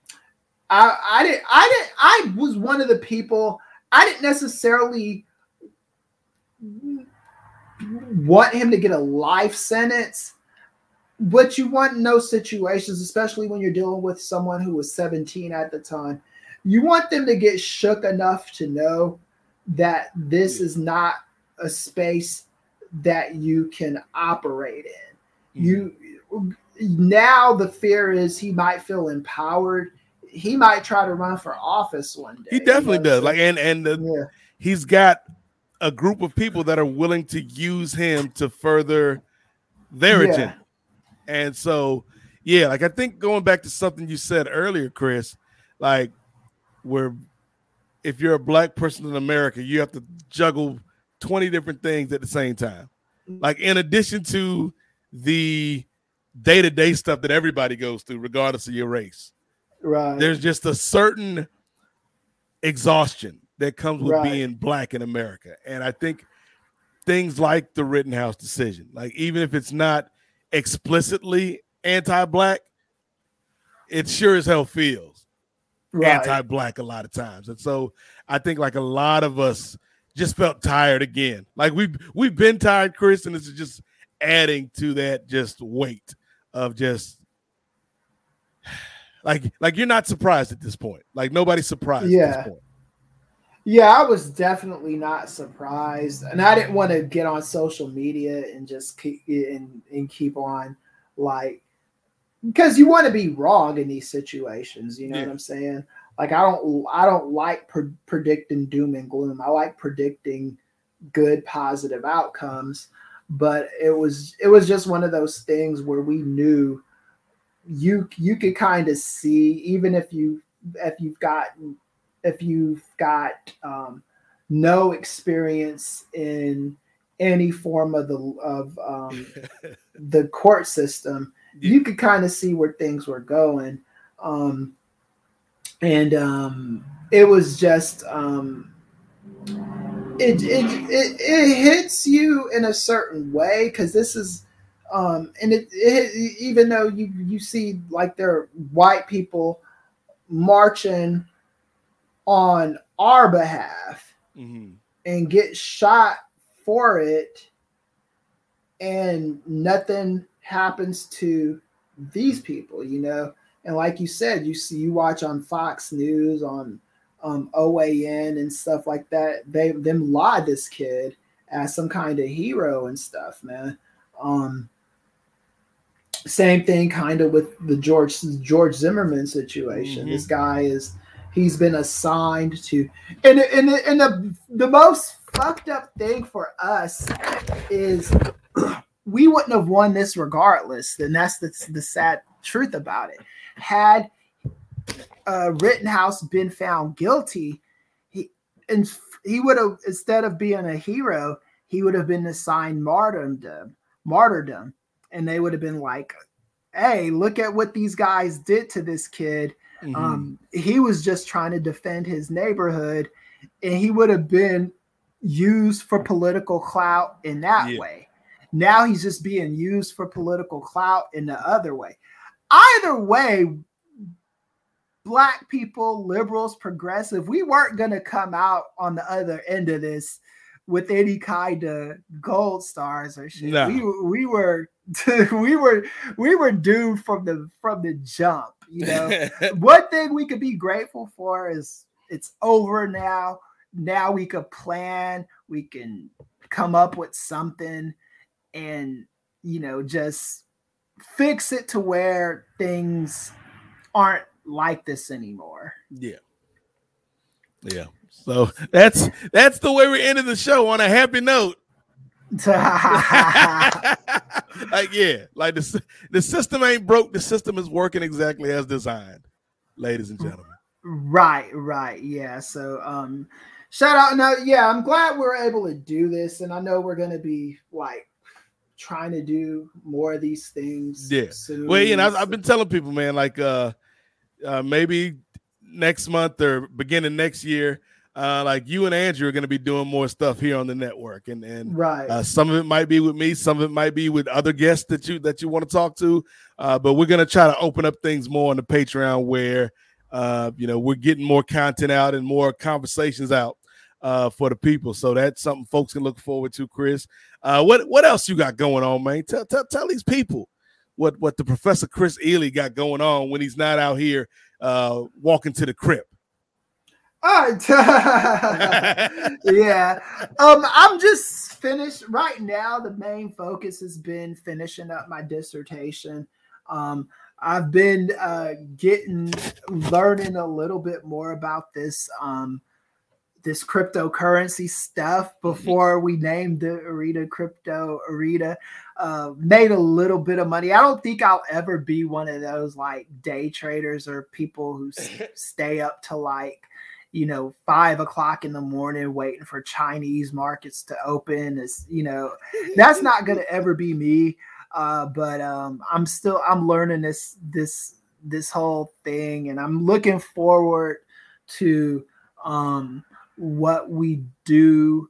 I I didn't I didn't I was one of the people I didn't necessarily want him to get a life sentence. But you want in those situations, especially when you're dealing with someone who was 17 at the time, you want them to get shook enough to know that this is not a space that you can operate in. Mm-hmm. You now the fear is he might feel empowered. He might try to run for office one day. he definitely you know, does. Like, and and the, yeah, he's got a group of people that are willing to use him to further their Yeah. agenda. And so, yeah, like I think going back to something you said earlier, Kris, like where if you're a black person in America, you have to juggle 20 different things at the same time. Like in addition to the day-to-day stuff that everybody goes through, regardless of your race right. there's just a certain exhaustion that comes with Right. being black in America. And I think things like the Rittenhouse decision, like even if it's not explicitly anti-black, it sure as hell feels Right. anti-black a lot of times. And so I think like a lot of us just felt tired again. Like we've we've been tired, Kris, and this is just adding to that just weight of just like like you're not surprised at this point. Like nobody's surprised at Yeah. this point. Yeah, I was definitely not surprised, and I didn't want to get on social media and just keep and, and keep on like because you want to be wrong in these situations. You know Yeah. what I'm saying? Like I don't I don't like pre- predicting doom and gloom. I like predicting good positive outcomes, but it was it was just one of those things where we knew you you could kind of see even if you if you've got if you've got um, no experience in any form of the of um, the court system, you could kind of see where things were going, um, and um, it was just um, it, it it it hits you in a certain way because this is um, and it, it even though you you see like there are white people marching on our behalf Mhm. and get shot for it and nothing happens to these people you know and like you said you see you watch on fox news on um, oan and stuff like that they them laud this kid as some kind of hero and stuff man um same thing kind of with the george george zimmerman situation Mhm. this guy is he's been assigned to. And and, and the, the most fucked up thing for us is we wouldn't have won this regardless. And that's the, the sad truth about it. Had uh, rittenhouse been found guilty he and he would have instead of being a hero he would have been assigned martyrdom martyrdom. And they would have been like hey look at what these guys did to this kid Mhm. um, he was just trying to defend his neighborhood, and he would have been used for political clout in that Yeah. way. Now he's just being used for political clout in the other way. Either way, black people, liberals, progressive, we weren't going to come out on the other end of this with any kind of gold stars or shit. No. We we were we were we were doomed from the from the jump, you know. One thing we could be grateful for is it's over now. Now we could plan, we can come up with something and you know just fix it to where things aren't like this anymore. Yeah. Yeah. So that's that's the way we're ending the show on a happy note. like yeah, like the the system ain't broke. The system is working exactly as designed, ladies and gentlemen. Right, right. Yeah. So um shout out now. Yeah, I'm glad we're able to do this. And I know we're gonna be like trying to do more of these things. Yeah. Soon. Well, you know, I've, I've been telling people, man, like uh, uh maybe next month or beginning next year, uh, like you and Andrew are going to be doing more stuff here on the network, and and right. Uh, some of it might be with me, some of it might be with other guests that you that you want to talk to. Uh, but we're gonna try to open up things more on the Patreon where uh, you know we're getting more content out and more conversations out uh, for the people. So that's something folks can look forward to. Kris, uh, what what else you got going on, man? Tell tell, tell these people what what the Professor Kris Ealy got going on when he's not out here uh, walking to the crypt. All right. yeah. Um, I'm just finished right now. The main focus has been finishing up my dissertation. Um, I've been uh, getting learning a little bit more about this um, this cryptocurrency stuff before we named the Arita Crypto Arita. Uh, made a little bit of money. I don't think I'll ever be one of those like day traders or people who s- stay up to like you know five o'clock in the morning waiting for Chinese markets to open. Is you know that's not gonna ever be me. Uh, but um, I'm still I'm learning this this this whole thing, and I'm looking forward to um, what we do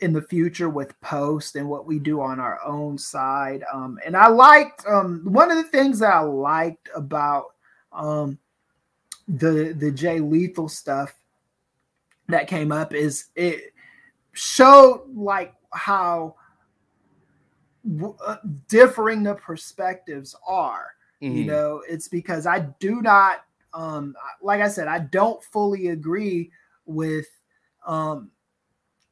in the future with post and what we do on our own side. Um, and I liked um, one of the things that I liked about um, the the Jay Lethal stuff that came up is it showed like how uh, differing the perspectives are. Mm-hmm. You know, it's because I do not, um, like I said, I don't fully agree with um,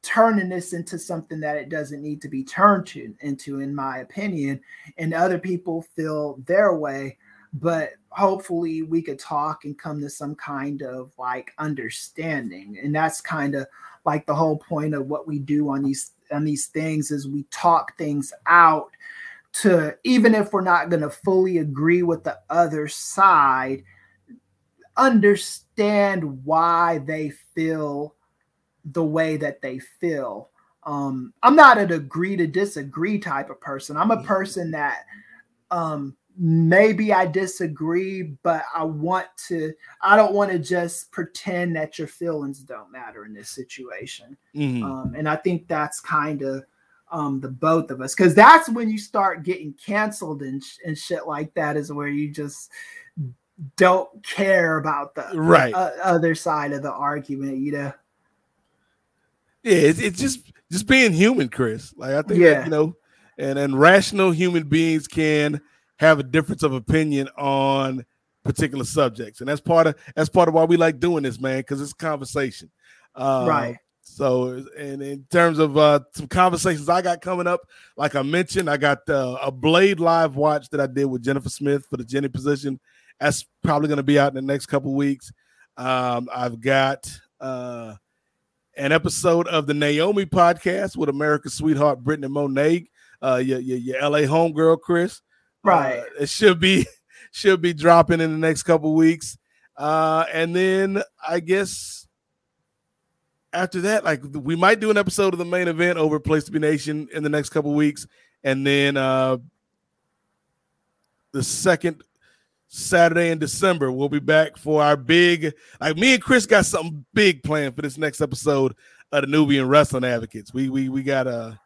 turning this into something that it doesn't need to be turned to, into, in my opinion. And other people feel their way, but hopefully we could talk and come to some kind of like understanding. And that's kind of like the whole point of what we do on these on these things is we talk things out to even if we're not going to fully agree with the other side understand why they feel the way that they feel. Um i'm not an agree to disagree type of person. I'm a person that um maybe I disagree, but I want to, I don't want to just pretend that your feelings don't matter in this situation. Mm-hmm. Um, and I think that's kind of um, the both of us, because that's when you start getting canceled and, sh- and shit like that, is where you just don't care about the right uh, other side of the argument, you know? Yeah, it's, it's just just being human, Kris. Like I think, yeah. That, you know, and and rational human beings can have a difference of opinion on particular subjects, and that's part of that's part of why we like doing this, man, because it's conversation. Uh, right. So, and in terms of uh, some conversations I got coming up, like I mentioned, I got uh, a Blade live watch that I did with Jennifer Smith for the Jenny position. That's probably going to be out in the next couple weeks. Um, I've got uh, an episode of the Naomi podcast with America's sweetheart Brittany Monet, uh, your, your, your LA homegirl, Kris. Right. Uh, it should be should be dropping in the next couple weeks. Uh, and then I guess after that, like we might do an episode of the main event over Place to Be Nation in the next couple weeks, and then uh, the second Saturday in December we'll be back for our big. Like me and Kris got something big planned for this next episode of the Nubian Wrestling Advocates. We we we got a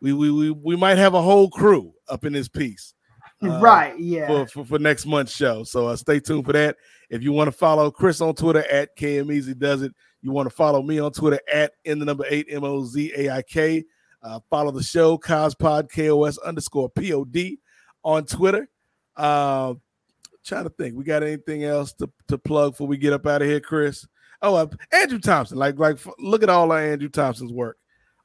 we we we we might have a whole crew up in this piece. Uh, right. Yeah. For, for, for, next month's show. So uh, stay tuned for that. If you want to follow Kris on Twitter at KM Easy Does It, you want to follow me on Twitter at in the number eight M O Z A I K. Uh, follow the show Cospod KOS underscore POD on Twitter. Uh, trying to think, we got anything else to, to plug before we get up out of here, Kris? Oh, uh, Andrew Thompson. Like, like, look at all of Andrew Thompson's work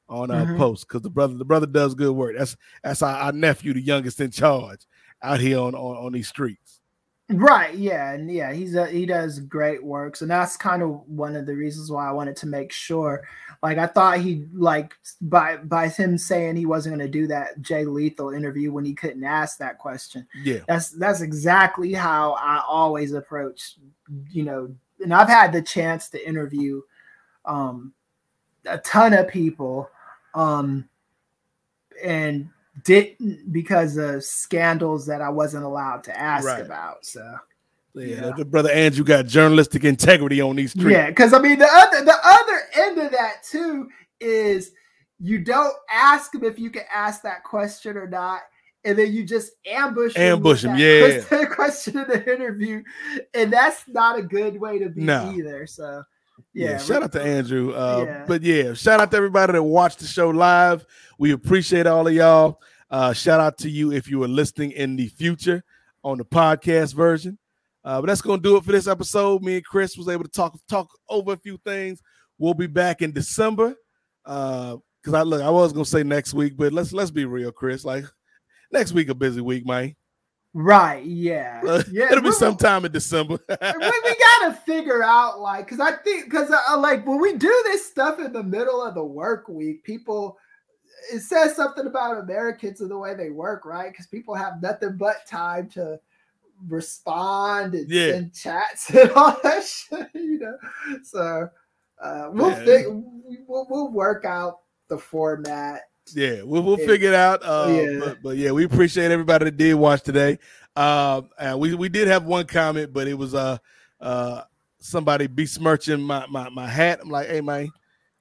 on our mm-hmm. post because the brother, the brother does good work. That's that's our, our nephew, the youngest in charge out here on, on, on these streets. Right. Yeah. And yeah, he's a, he does great works. And that's kind of one of the reasons why I wanted to make sure. Like I thought he like by by him saying he wasn't going to do that Jay Lethal interview when he couldn't ask that question. Yeah. That's that's exactly how I always approach, you know, and I've had the chance to interview um a ton of people um and didn't because of scandals that I wasn't allowed to ask right. about. So yeah, yeah. brother Andrew got journalistic integrity on these streets. Yeah, because I mean the other the other end of that too is you don't ask him if you can ask that question or not, and then you just ambush ambush him. yeah, question, question in the interview, and that's not a good way to be no. either. So. Yeah, yeah, shout out to Andrew. Uh, yeah. But yeah, shout out to everybody that watched the show live. We appreciate all of y'all. Uh, shout out to you if you are listening in the future on the podcast version. Uh, but that's gonna do it for this episode. Me and Kris was able to talk talk over a few things. We'll be back in December. Uh, because I look, I was gonna say next week, but let's let's be real, Kris. Like next week a busy week, man. Right. Yeah. Uh, yeah. It'll be sometime in December. we, we gotta figure out like, cause I think, cause I, like when we do this stuff in the middle of the work week, people it says something about Americans and the way they work, right? Because people have nothing but time to respond and yeah. send chats and all that shit, you know. So uh, we'll, yeah. Fig- we'll we'll work out the format. Yeah, we'll, we'll figure it out. Uh, yeah. But, but, yeah, we appreciate everybody that did watch today. Uh, we we did have one comment, but it was uh uh somebody besmirching my my my hat. I'm like, hey man,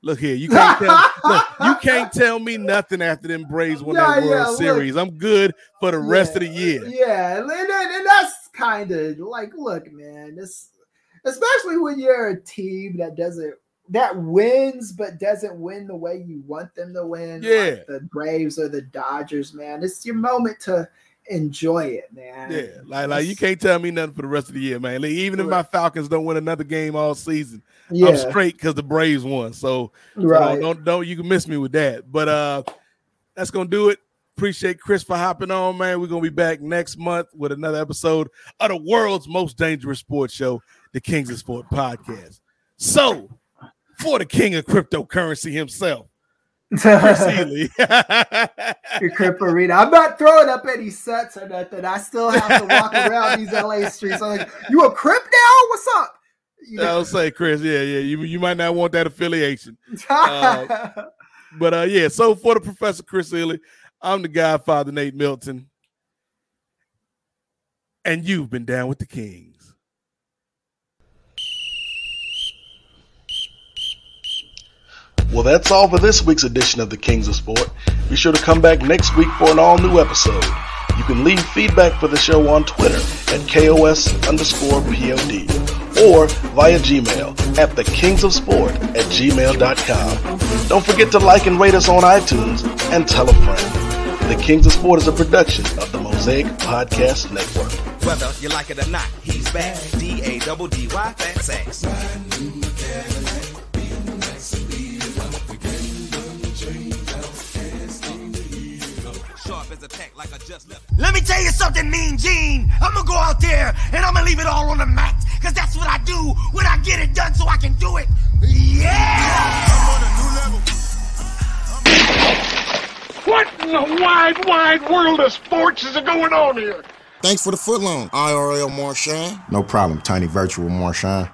Look here, you can't tell look, you can't tell me nothing after them Braves won Yeah, that World look. Series. I'm good for the rest of the year. Yeah, and, and, and that's kind of like, look, man, this especially when you're a team that doesn't that wins but doesn't win the way you want them to win. Yeah. like the Braves or the Dodgers, man. It's your moment to enjoy it, man. Yeah, like like you can't tell me nothing for the rest of the year, man. Like, even if my Falcons don't win another game all season, Yeah, I'm straight because the Braves won. So, so don't don't you can miss me with that. But uh that's gonna do it. Appreciate Kris for hopping on, man. We're gonna be back next month with another episode of the world's most dangerous sports show, the Kings of Sport podcast. So, for the king of cryptocurrency himself, Kris Ealy. Your Crip Arena. I'm not throwing up any sets or nothing. I still have to walk around these LA streets. I'm like, you a Crip now? What's up? You I'll say, Kris, yeah, yeah. You, you might not want that affiliation. uh, But uh yeah, so for the professor Kris Ealy, I'm the Godfather Nate Milton. And you've been down with the Kings. Well, that's all for this week's edition of the Kings of Sport. Be sure to come back next week for an all new episode. You can leave feedback for the show on Twitter at KOS underscore POD or via Gmail at the Kings of Sport at gmail.com. Don't forget to like and rate us on iTunes and tell a friend. The Kings of Sport is a production of the Mosaic Podcast Network. Whether you like it or not, he's back. D A double D Y fat sex. Sharp as like I just left. Let me tell you something, Mean Gene. I'm gonna go out there and I'm gonna leave it all on the mat. Cause that's what I do when I get it done so I can do it. Yeah! What in the wide, wide world of sports is going on here? Thanks for the footlong, IRL Marshawn. No problem, Tiny Virtual Marshawn.